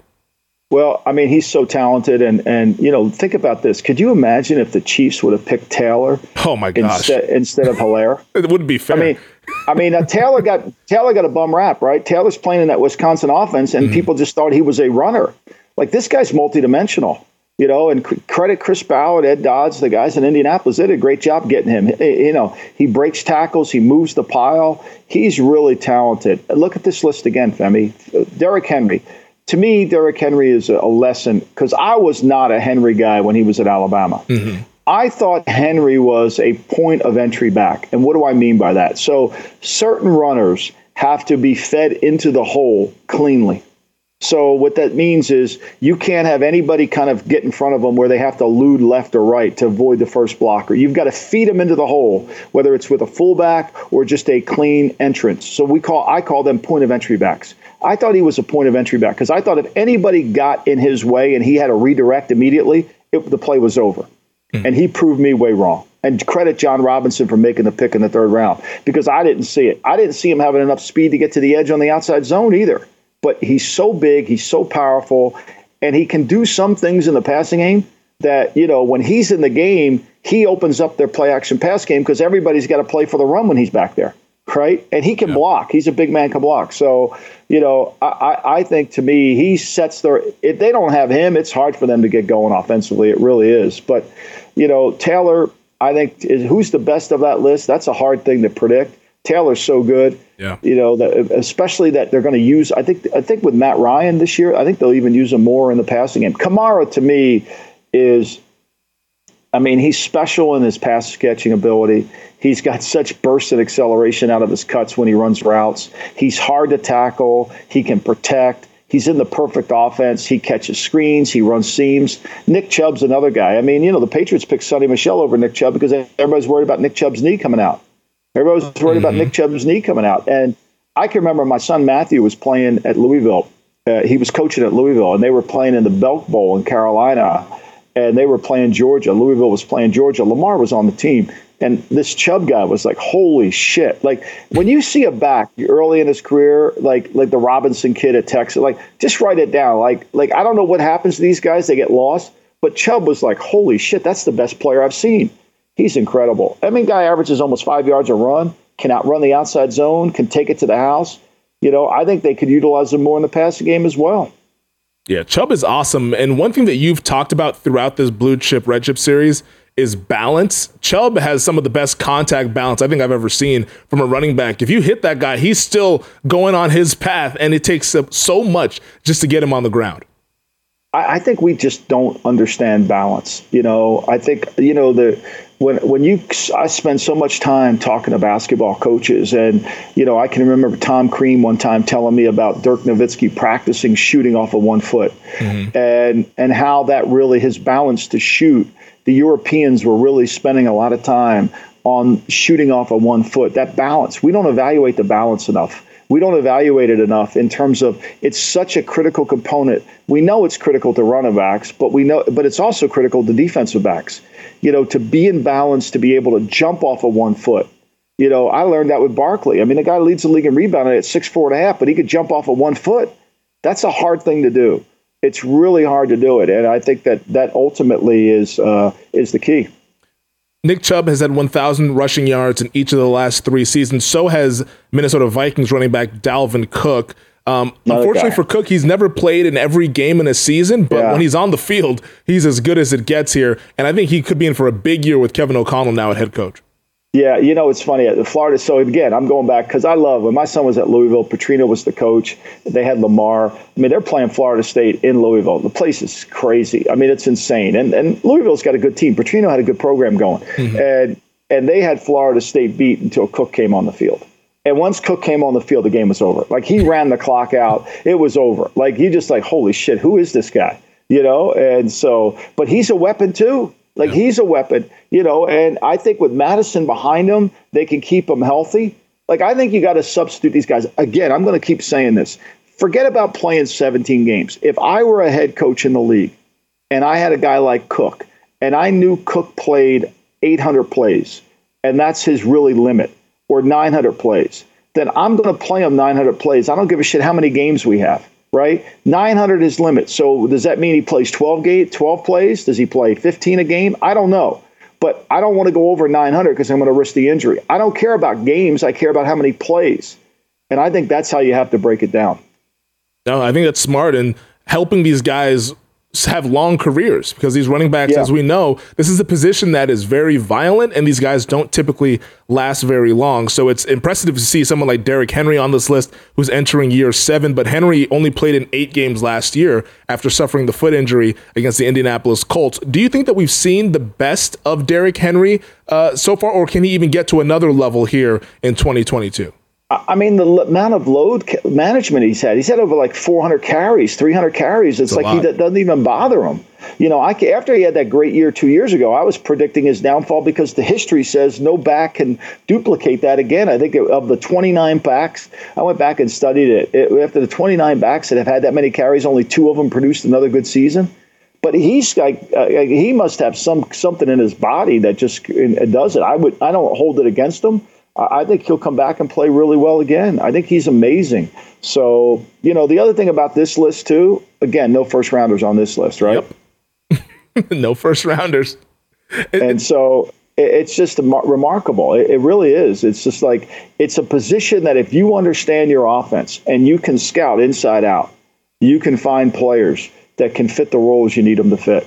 Well, I mean, he's so talented, and and you know, think about this. Could you imagine if the Chiefs would have picked Taylor? Oh my gosh! Instead, instead of Helaire, it wouldn't be fair. I mean, I mean, uh, Taylor got Taylor got a bum rap, right? Taylor's playing in that Wisconsin offense, and mm-hmm. people just thought he was a runner. Like this guy's multidimensional you know, and credit Chris Ballard, Ed Dodds, the guys in Indianapolis. They did a great job getting him. You know, he breaks tackles, he moves the pile. He's really talented. Look at this list again, Femi. Derrick Henry. To me, Derrick Henry is a lesson because I was not a Henry guy when he was at Alabama. Mm-hmm. I thought Henry was a point of entry back. And what do I mean by that? So certain runners have to be fed into the hole cleanly. So what that means is you can't have anybody kind of get in front of them where they have to elude left or right to avoid the first blocker. You've got to feed them into the hole, whether it's with a fullback or just a clean entrance. So we call I call them point of entry backs. I thought he was a point of entry back because I thought if anybody got in his way and he had to redirect immediately, it, the play was over. Mm-hmm. And he proved me way wrong. And credit John Robinson for making the pick in the third round because I didn't see it. I didn't see him having enough speed to get to the edge on the outside zone either but he's so big, he's so powerful, and he can do some things in the passing game that, you know, when he's in the game, he opens up their play action pass game because everybody's got to play for the run when he's back there. Right. And he can yeah. block. He's a big man, can block. So, you know, I, I think to me, he sets their, if they don't have him, it's hard for them to get going offensively. It really is. But, you know, Taylor, I think, is, who's the best of that list? That's a hard thing to predict. Taylor's so good. Yeah. You know, that, especially that they're going to use. I think. I think with Matt Ryan this year, I think they'll even use him more in the passing game. Kamara to me is. I mean, he's special in his pass catching ability. He's got such burst and acceleration out of his cuts when he runs routes. He's hard to tackle. He can protect. He's in the perfect offense. He catches screens. He runs seams. Nick Chubb's another guy. I mean, you know, the Patriots picked Sony Michel over Nick Chubb because everybody's worried about Nick Chubb's knee coming out. Everybody was worried mm-hmm. about Nick Chubb's knee coming out. And I can remember my son Matthew was playing at Louisville. Uh, he was coaching at Louisville, and they were playing in the Belk Bowl in Carolina, and they were playing Georgia. Louisville was playing Georgia. Lamar was on the team. And this Chubb guy was like, holy shit. Like when you see a back early in his career, like like the Robinson kid at Texas, like just write it down. Like like I don't know what happens to these guys, they get lost. But Chubb was like, holy shit, that's the best player I've seen. He's incredible. I mean, guy averages almost five yards a run, can outrun the outside zone, can take it to the house. You know, I think they could utilize him more in the passing game as well. Yeah, Chubb is awesome. And one thing that you've talked about throughout this blue chip, red chip series is balance. Chubb has some of the best contact balance I think I've ever seen from a running back. If you hit that guy, he's still going on his path, and it takes so much just to get him on the ground. I, think we just don't understand balance. You know, I think you know the when when you I spend so much time talking to basketball coaches, and you know I can remember Tom Crean one time telling me about Dirk Nowitzki practicing shooting off of one foot, mm-hmm. and and how that really his balance to shoot. The Europeans were really spending a lot of time on shooting off of one foot. That balance, we don't evaluate the balance enough we don't evaluate it enough in terms of it's such a critical component. We know it's critical to running backs, but we know but it's also critical to defensive backs. You know, to be in balance, to be able to jump off of one foot. You know, I learned that with Barkley. I mean, the guy leads the league in rebounding at six four and a half, but he could jump off of one foot. That's a hard thing to do. It's really hard to do it, and I think that that ultimately is uh, is the key. Nick Chubb has had 1,000 rushing yards in each of the last three seasons. So has Minnesota Vikings running back Dalvin Cook. Um, unfortunately guy. for Cook, he's never played in every game in a season, but yeah. when he's on the field, he's as good as it gets here. And I think he could be in for a big year with Kevin O'Connell now at head coach. Yeah, you know, it's funny. Florida, so again, I'm going back because I love when my son was at Louisville, Petrino was the coach. They had Lamar. I mean, they're playing Florida State in Louisville. The place is crazy. I mean, it's insane. And and Louisville's got a good team. Petrino had a good program going. Mm-hmm. And and they had Florida State beat until Cook came on the field. And once Cook came on the field, the game was over. Like he ran the clock out, it was over. Like you just like, holy shit, who is this guy? You know, and so, but he's a weapon too. Like yeah. he's a weapon, you know. And I think with Mattison behind him, they can keep him healthy. Like I think you got to substitute these guys. Again, I'm going to keep saying this. Forget about playing 17 games. If I were a head coach in the league, and I had a guy like Cook, and I knew Cook played 800 plays, and that's his really limit or 900 plays, then I'm going to play him 900 plays. I don't give a shit how many games we have, right? 900 is limit. So does that mean he plays 12 game, 12 plays? Does he play 15 a game? I don't know. But I don't want to go over 900 because I'm going to risk the injury. I don't care about games. I care about how many plays. And I think that's how you have to break it down. No, I think that's smart and helping these guys have long careers because these running backs, yeah. as we know, this is a position that is very violent, and these guys don't typically last very long. So it's impressive to see someone like Derrick Henry on this list who's entering year seven. But Henry only played in eight games last year after suffering the foot injury against the Indianapolis Colts. Do you think that we've seen the best of Derrick Henry uh, so far, or can he even get to another level here in 2022? I mean, the amount of load management he's had, he's had over like 400 carries, 300 carries. It's, like he doesn't even bother him. You know, I, after he had that great year two years ago, I was predicting his downfall because the history says no back can duplicate that again. I think of the 29 backs, I went back and studied it. it. After the 29 backs that have had that many carries, only two of them produced another good season. But he's like uh, he must have some something in his body that just does it. I would I don't hold it against him I think he'll come back and play really well again. I think he's amazing. So, you know, the other thing about this list, too, again, no first rounders on this list, right? Yep. no first rounders. and so it's just remarkable. It really is. It's just like it's a position that if you understand your offense and you can scout inside out, you can find players that can fit the roles you need them to fit.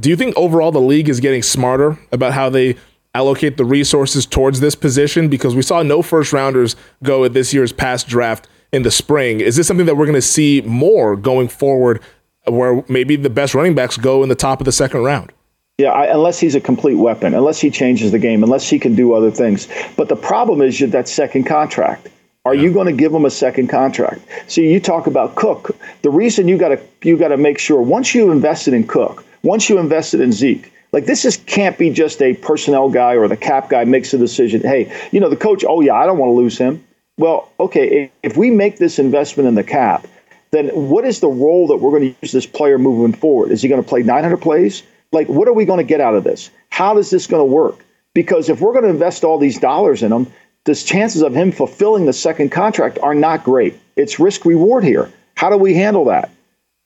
Do you think overall the league is getting smarter about how they allocate the resources towards this position? Because we saw no first rounders go at this year's past draft in the spring. Is this something that we're going to see more going forward, where maybe the best running backs go in the top of the second round? Yeah, I, unless he's a complete weapon, unless he changes the game, unless he can do other things. But the problem is that second contract. Are yeah. you going to give him a second contract? See, you talk about Cook. The reason you got to you got to make sure once you invested in Cook, once you invested in Zeke, like this is can't be just a personnel guy or the cap guy makes a decision. Hey, you know the coach. Oh yeah, I don't want to lose him. Well, okay, if we make this investment in the cap, then what is the role that we're going to use this player moving forward? Is he going to play 900 plays? Like, what are we going to get out of this? How is this going to work? Because if we're going to invest all these dollars in him, the chances of him fulfilling the second contract are not great. It's risk reward here. How do we handle that?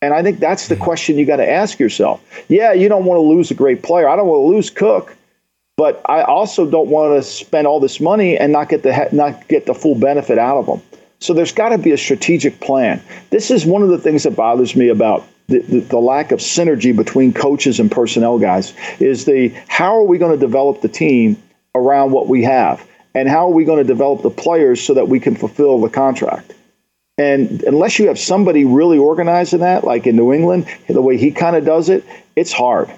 And I think that's the question you got to ask yourself. Yeah, you don't want to lose a great player. I don't want to lose Cook, but I also don't want to spend all this money and not get the not get the full benefit out of them. So there's got to be a strategic plan. This is one of the things that bothers me about the, the, the, lack of synergy between coaches and personnel guys is the how are we going to develop the team around what we have and how are we going to develop the players so that we can fulfill the contract and unless you have somebody really organized in that, like in New England, the way he kind of does it, it's hard.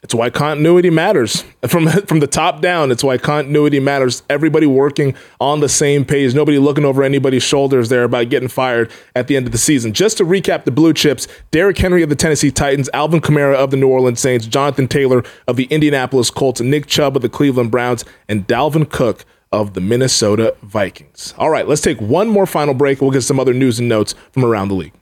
It's why continuity matters from from the top down. It's why continuity matters. Everybody working on the same page. Nobody looking over anybody's shoulders there about getting fired at the end of the season. Just to recap the blue chips: Derrick Henry of the Tennessee Titans, Alvin Kamara of the New Orleans Saints, Jonathan Taylor of the Indianapolis Colts, Nick Chubb of the Cleveland Browns, and Dalvin Cook of the Minnesota Vikings. All right, let's take one more final break. We'll get some other news and notes from around the league.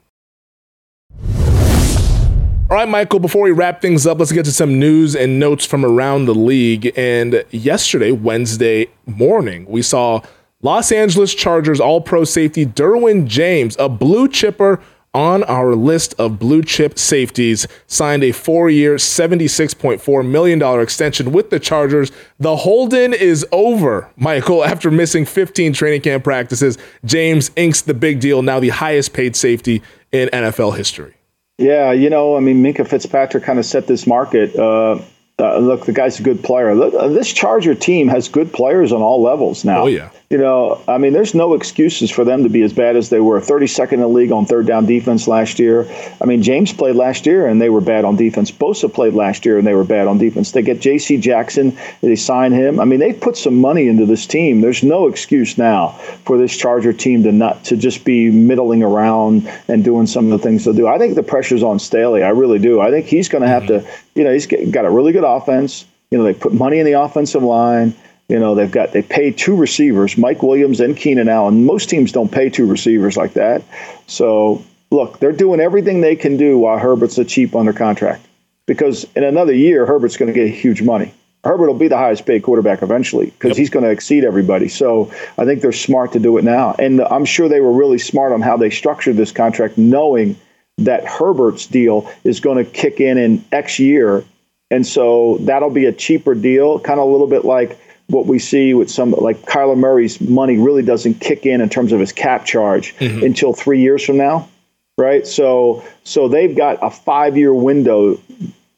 All right, Michael, before we wrap things up, let's get to some news and notes from around the league. And yesterday, Wednesday morning, we saw Los Angeles Chargers All Pro safety Derwin James, a blue chipper on our list of blue chip safeties, signed a four year, $76.4 million extension with the Chargers. The Holden is over, Michael. After missing 15 training camp practices, James inks the big deal, now the highest paid safety in NFL history. Yeah, you know, I mean, Minkah Fitzpatrick kind of set this market. Uh, uh, look, the guy's a good player. Look, uh, this Charger team has good players on all levels now. Oh yeah. You know, I mean, there's no excuses for them to be as bad as they were. 32nd in the league on third down defense last year. I mean, James played last year and they were bad on defense. Bosa played last year and they were bad on defense. They get J.C. Jackson. They sign him. I mean, they put some money into this team. There's no excuse now for this Charger team to not to just be middling around and doing some of the things they'll do. I think the pressure's on Staley. I really do. I think he's going to have mm-hmm. to. You know, he's got a really good offense. You know, they put money in the offensive line. You know, they've got they pay two receivers, Mike Williams and Keenan Allen. Most teams don't pay two receivers like that. So look, they're doing everything they can do while Herbert's a cheap under contract. Because in another year, Herbert's going to get huge money. Herbert will be the highest paid quarterback eventually because yep. he's going to exceed everybody. So I think they're smart to do it now. And I'm sure they were really smart on how they structured this contract, knowing that Herbert's deal is going to kick in in X year. And so that'll be a cheaper deal, kind of a little bit like what we see with some like Kyler Murray's money really doesn't kick in in terms of his cap charge mm-hmm. until three years from now, right? So so they've got a five year window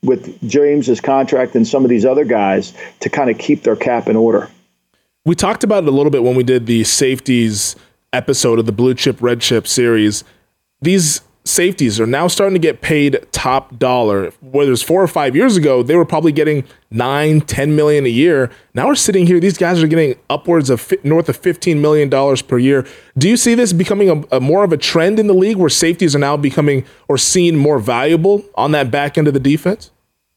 with James's contract and some of these other guys to kind of keep their cap in order. We talked about it a little bit when we did the safeties episode of the Blue Chip Red Chip series. These safeties are now starting to get paid top dollar. Whether it's four or five years ago, they were probably getting nine, 10 million a year. Now we're sitting here, these guys are getting upwards of north of $15 million per year. Do you see this becoming a, a more of a trend in the league where safeties are now becoming or seen more valuable on that back end of the defense?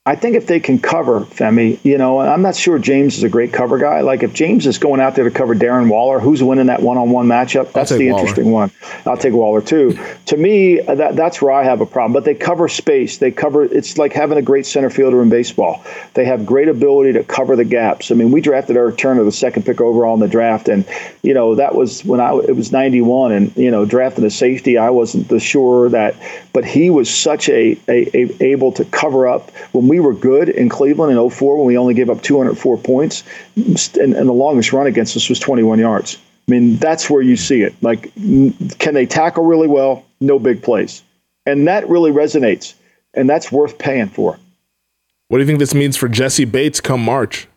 I think if they can cover Femi, you know, I'm not sure James is a great cover guy. Like if James is going out there to cover Darren Waller, who's winning that one-on-one matchup? That's the Waller. interesting one. I'll take Waller too. to me, that that's where I have a problem. But they cover space. They cover. It's like having a great center fielder in baseball. They have great ability to cover the gaps. I mean, we drafted Eric Turner, the second pick overall in the draft, and you know that was when I it was 91, and you know drafting a safety, I wasn't the sure that, but he was such a, a, a able to cover up when we were good in Cleveland in 04 when we only gave up 204 points, and, and the longest run against us was 21 yards. I mean, that's where you see it. Like, can they tackle really well? No big plays. And that really resonates, and that's worth paying for. What do you think this means for Jessie Bates come March?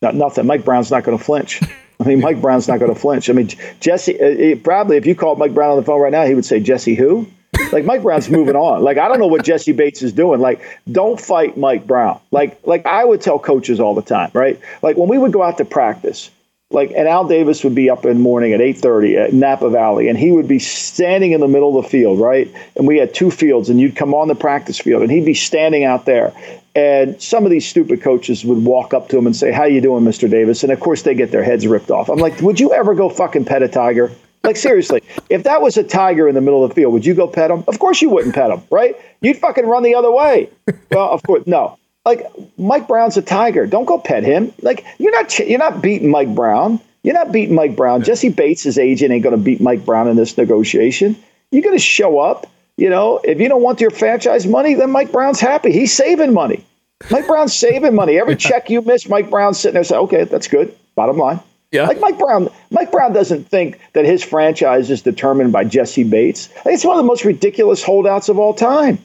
Not nothing. Mike Brown's not going to flinch. I mean, Mike Brown's not going to flinch. I mean, Jessie, uh, uh, probably if you called Mike Brown on the phone right now, he would say, Jessie who? Like Mike Brown's moving on. Like I don't know what Jessie Bates is doing. Like don't fight Mike Brown. Like like I would tell coaches all the time, right? Like when we would go out to practice, like and Al Davis would be up in the morning at 8:30 at Napa Valley and he would be standing in the middle of the field, right? And we had two fields and you'd come on the practice field and he'd be standing out there. And some of these stupid coaches would walk up to him and say, "How you doing, Mr. Davis?" And of course they get their heads ripped off. I'm like, "Would you ever go fucking pet a tiger?" Like seriously, if that was a tiger in the middle of the field, would you go pet him? Of course you wouldn't pet him, right? You'd fucking run the other way. Well, of course, no. Like Mike Brown's a tiger. Don't go pet him. Like you're not you're not beating Mike Brown. You're not beating Mike Brown. Jessie Bates' his agent ain't going to beat Mike Brown in this negotiation. You're going to show up. You know, if you don't want your franchise money, then Mike Brown's happy. He's saving money. Mike Brown's saving money. Every check you miss, Mike Brown's sitting there saying, "Okay, that's good." Bottom line. Yeah. Like Mike Brown, Mike Brown doesn't think that his franchise is determined by Jessie Bates. it's one of the most ridiculous holdouts of all time.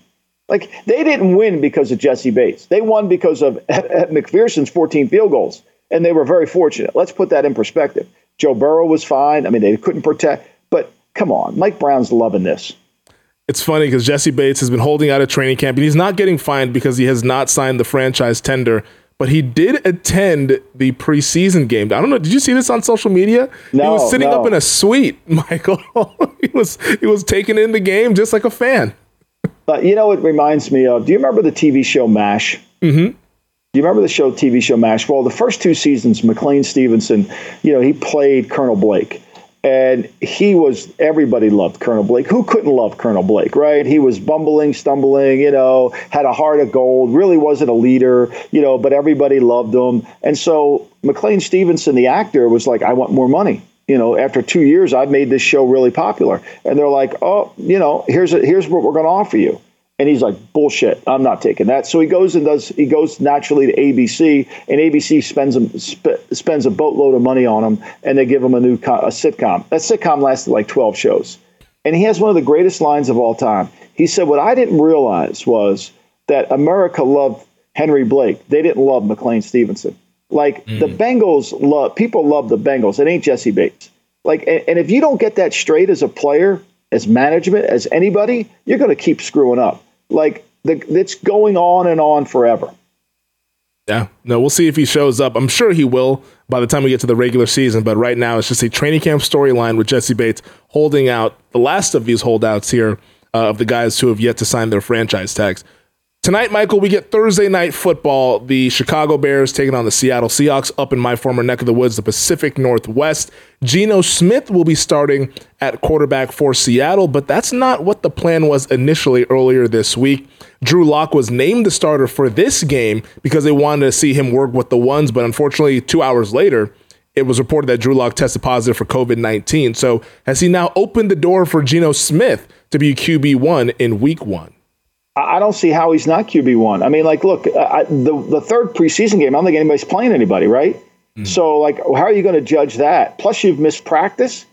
Like they didn't win because of Jessie Bates. They won because of McPherson's 14 field goals, and they were very fortunate. Let's put that in perspective. Joe Burrow was fine. I mean, they couldn't protect, but come on, Mike Brown's loving this. It's funny because Jessie Bates has been holding out a training camp, and he's not getting fined because he has not signed the franchise tender but he did attend the preseason game. I don't know. Did you see this on social media? No, he was sitting no. up in a suite, Michael. he was he was taking in the game just like a fan. But you know, it reminds me of. Do you remember the TV show Mash? Mm-hmm. Do you remember the show TV show Mash? Well, the first two seasons, McLean Stevenson, you know, he played Colonel Blake and he was everybody loved Colonel Blake. Who couldn't love Colonel Blake, right? He was bumbling, stumbling, you know, had a heart of gold, really wasn't a leader, you know, but everybody loved him. And so McLean Stevenson, the actor, was like, I want more money. you know, after two years, I've made this show really popular. And they're like, oh, you know, here's a, here's what we're going to offer you. And he's like, bullshit, I'm not taking that. So he goes and does, he goes naturally to ABC, and ABC spends him, sp- spends a boatload of money on him, and they give him a new co- a sitcom. That sitcom lasted like 12 shows. And he has one of the greatest lines of all time. He said, What I didn't realize was that America loved Henry Blake. They didn't love McLean Stevenson. Like mm. the Bengals love, people love the Bengals. It ain't Jessie Bates. Like, and, and if you don't get that straight as a player, as management, as anybody, you're going to keep screwing up. Like, the, it's going on and on forever. Yeah, no, we'll see if he shows up. I'm sure he will by the time we get to the regular season. But right now, it's just a training camp storyline with Jessie Bates holding out the last of these holdouts here uh, of the guys who have yet to sign their franchise tags. Tonight, Michael, we get Thursday night football. The Chicago Bears taking on the Seattle Seahawks up in my former neck of the woods, the Pacific Northwest. Geno Smith will be starting at quarterback for Seattle, but that's not what the plan was initially earlier this week. Drew Lock was named the starter for this game because they wanted to see him work with the ones, but unfortunately, two hours later, it was reported that Drew Lock tested positive for COVID 19. So, has he now opened the door for Geno Smith to be QB1 in week one? I don't see how he's not QB one. I mean, like, look, I, the the third preseason game, I don't think anybody's playing anybody, right? Mm-hmm. So, like, how are you going to judge that? Plus, you've missed practice.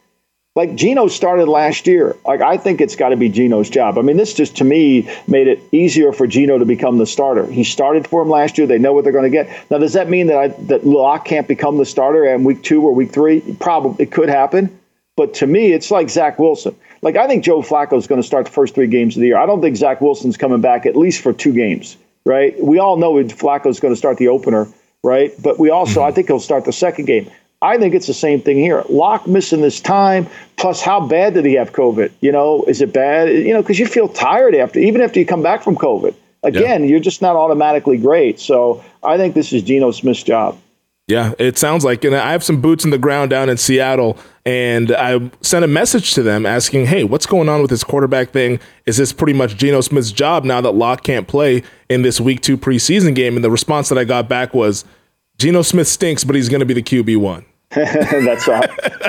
Like Geno started last year. Like I think it's got to be Geno's job. I mean, this just to me made it easier for Geno to become the starter. He started for him last year. They know what they're going to get. Now, does that mean that I, that Lock can't become the starter in week two or week three? Probably it could happen. But to me, it's like Zach Wilson. Like I think Joe Flacco is going to start the first three games of the year. I don't think Zach Wilson's coming back at least for two games. Right? We all know Flacco's going to start the opener. Right? But we also. I think he'll start the second game. I think it's the same thing here. Lock missing this time, plus how bad did he have COVID? You know, is it bad? You know, because you feel tired after, even after you come back from COVID. Again, yeah. you're just not automatically great. So I think this is Geno Smith's job. Yeah, it sounds like, and I have some boots in the ground down in Seattle, and I sent a message to them asking, "Hey, what's going on with this quarterback thing? Is this pretty much Geno Smith's job now that Lock can't play in this Week Two preseason game?" And the response that I got back was, "Geno Smith stinks, but he's going to be the QB one." That's all.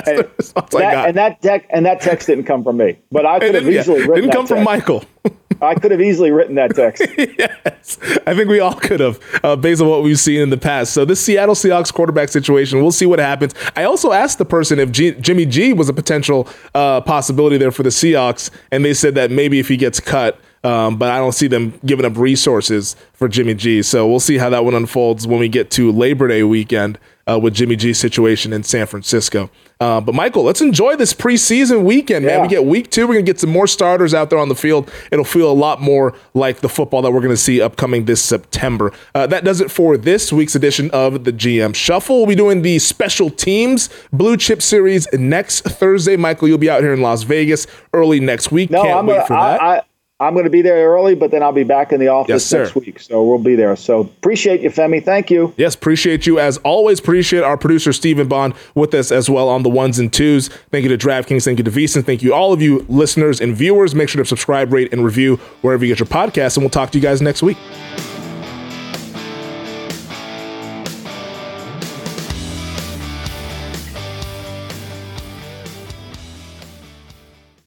and, that, and that tech and that text didn't come from me, but I could have easily yeah, written. Didn't come text. from Michael. I could have easily written that text. yes, I think we all could have, uh, based on what we've seen in the past. So this Seattle Seahawks quarterback situation, we'll see what happens. I also asked the person if G- Jimmy G was a potential uh, possibility there for the Seahawks, and they said that maybe if he gets cut. Um, but I don't see them giving up resources for Jimmy G. So we'll see how that one unfolds when we get to Labor Day weekend uh, with Jimmy G's situation in San Francisco. Uh, but Michael, let's enjoy this preseason weekend, man. Yeah. We get week two. We're gonna get some more starters out there on the field. It'll feel a lot more like the football that we're gonna see upcoming this September. Uh, that does it for this week's edition of the GM Shuffle. We'll be doing the special teams blue chip series next Thursday. Michael, you'll be out here in Las Vegas early next week. No, Can't I'm wait gonna, for that. I, I'm going to be there early, but then I'll be back in the office yes, next week. So we'll be there. So appreciate you, Femi. Thank you. Yes, appreciate you as always. Appreciate our producer Stephen Bond with us as well on the ones and twos. Thank you to DraftKings. Thank you to VSiN. Thank you all of you listeners and viewers. Make sure to subscribe, rate, and review wherever you get your podcasts, and we'll talk to you guys next week.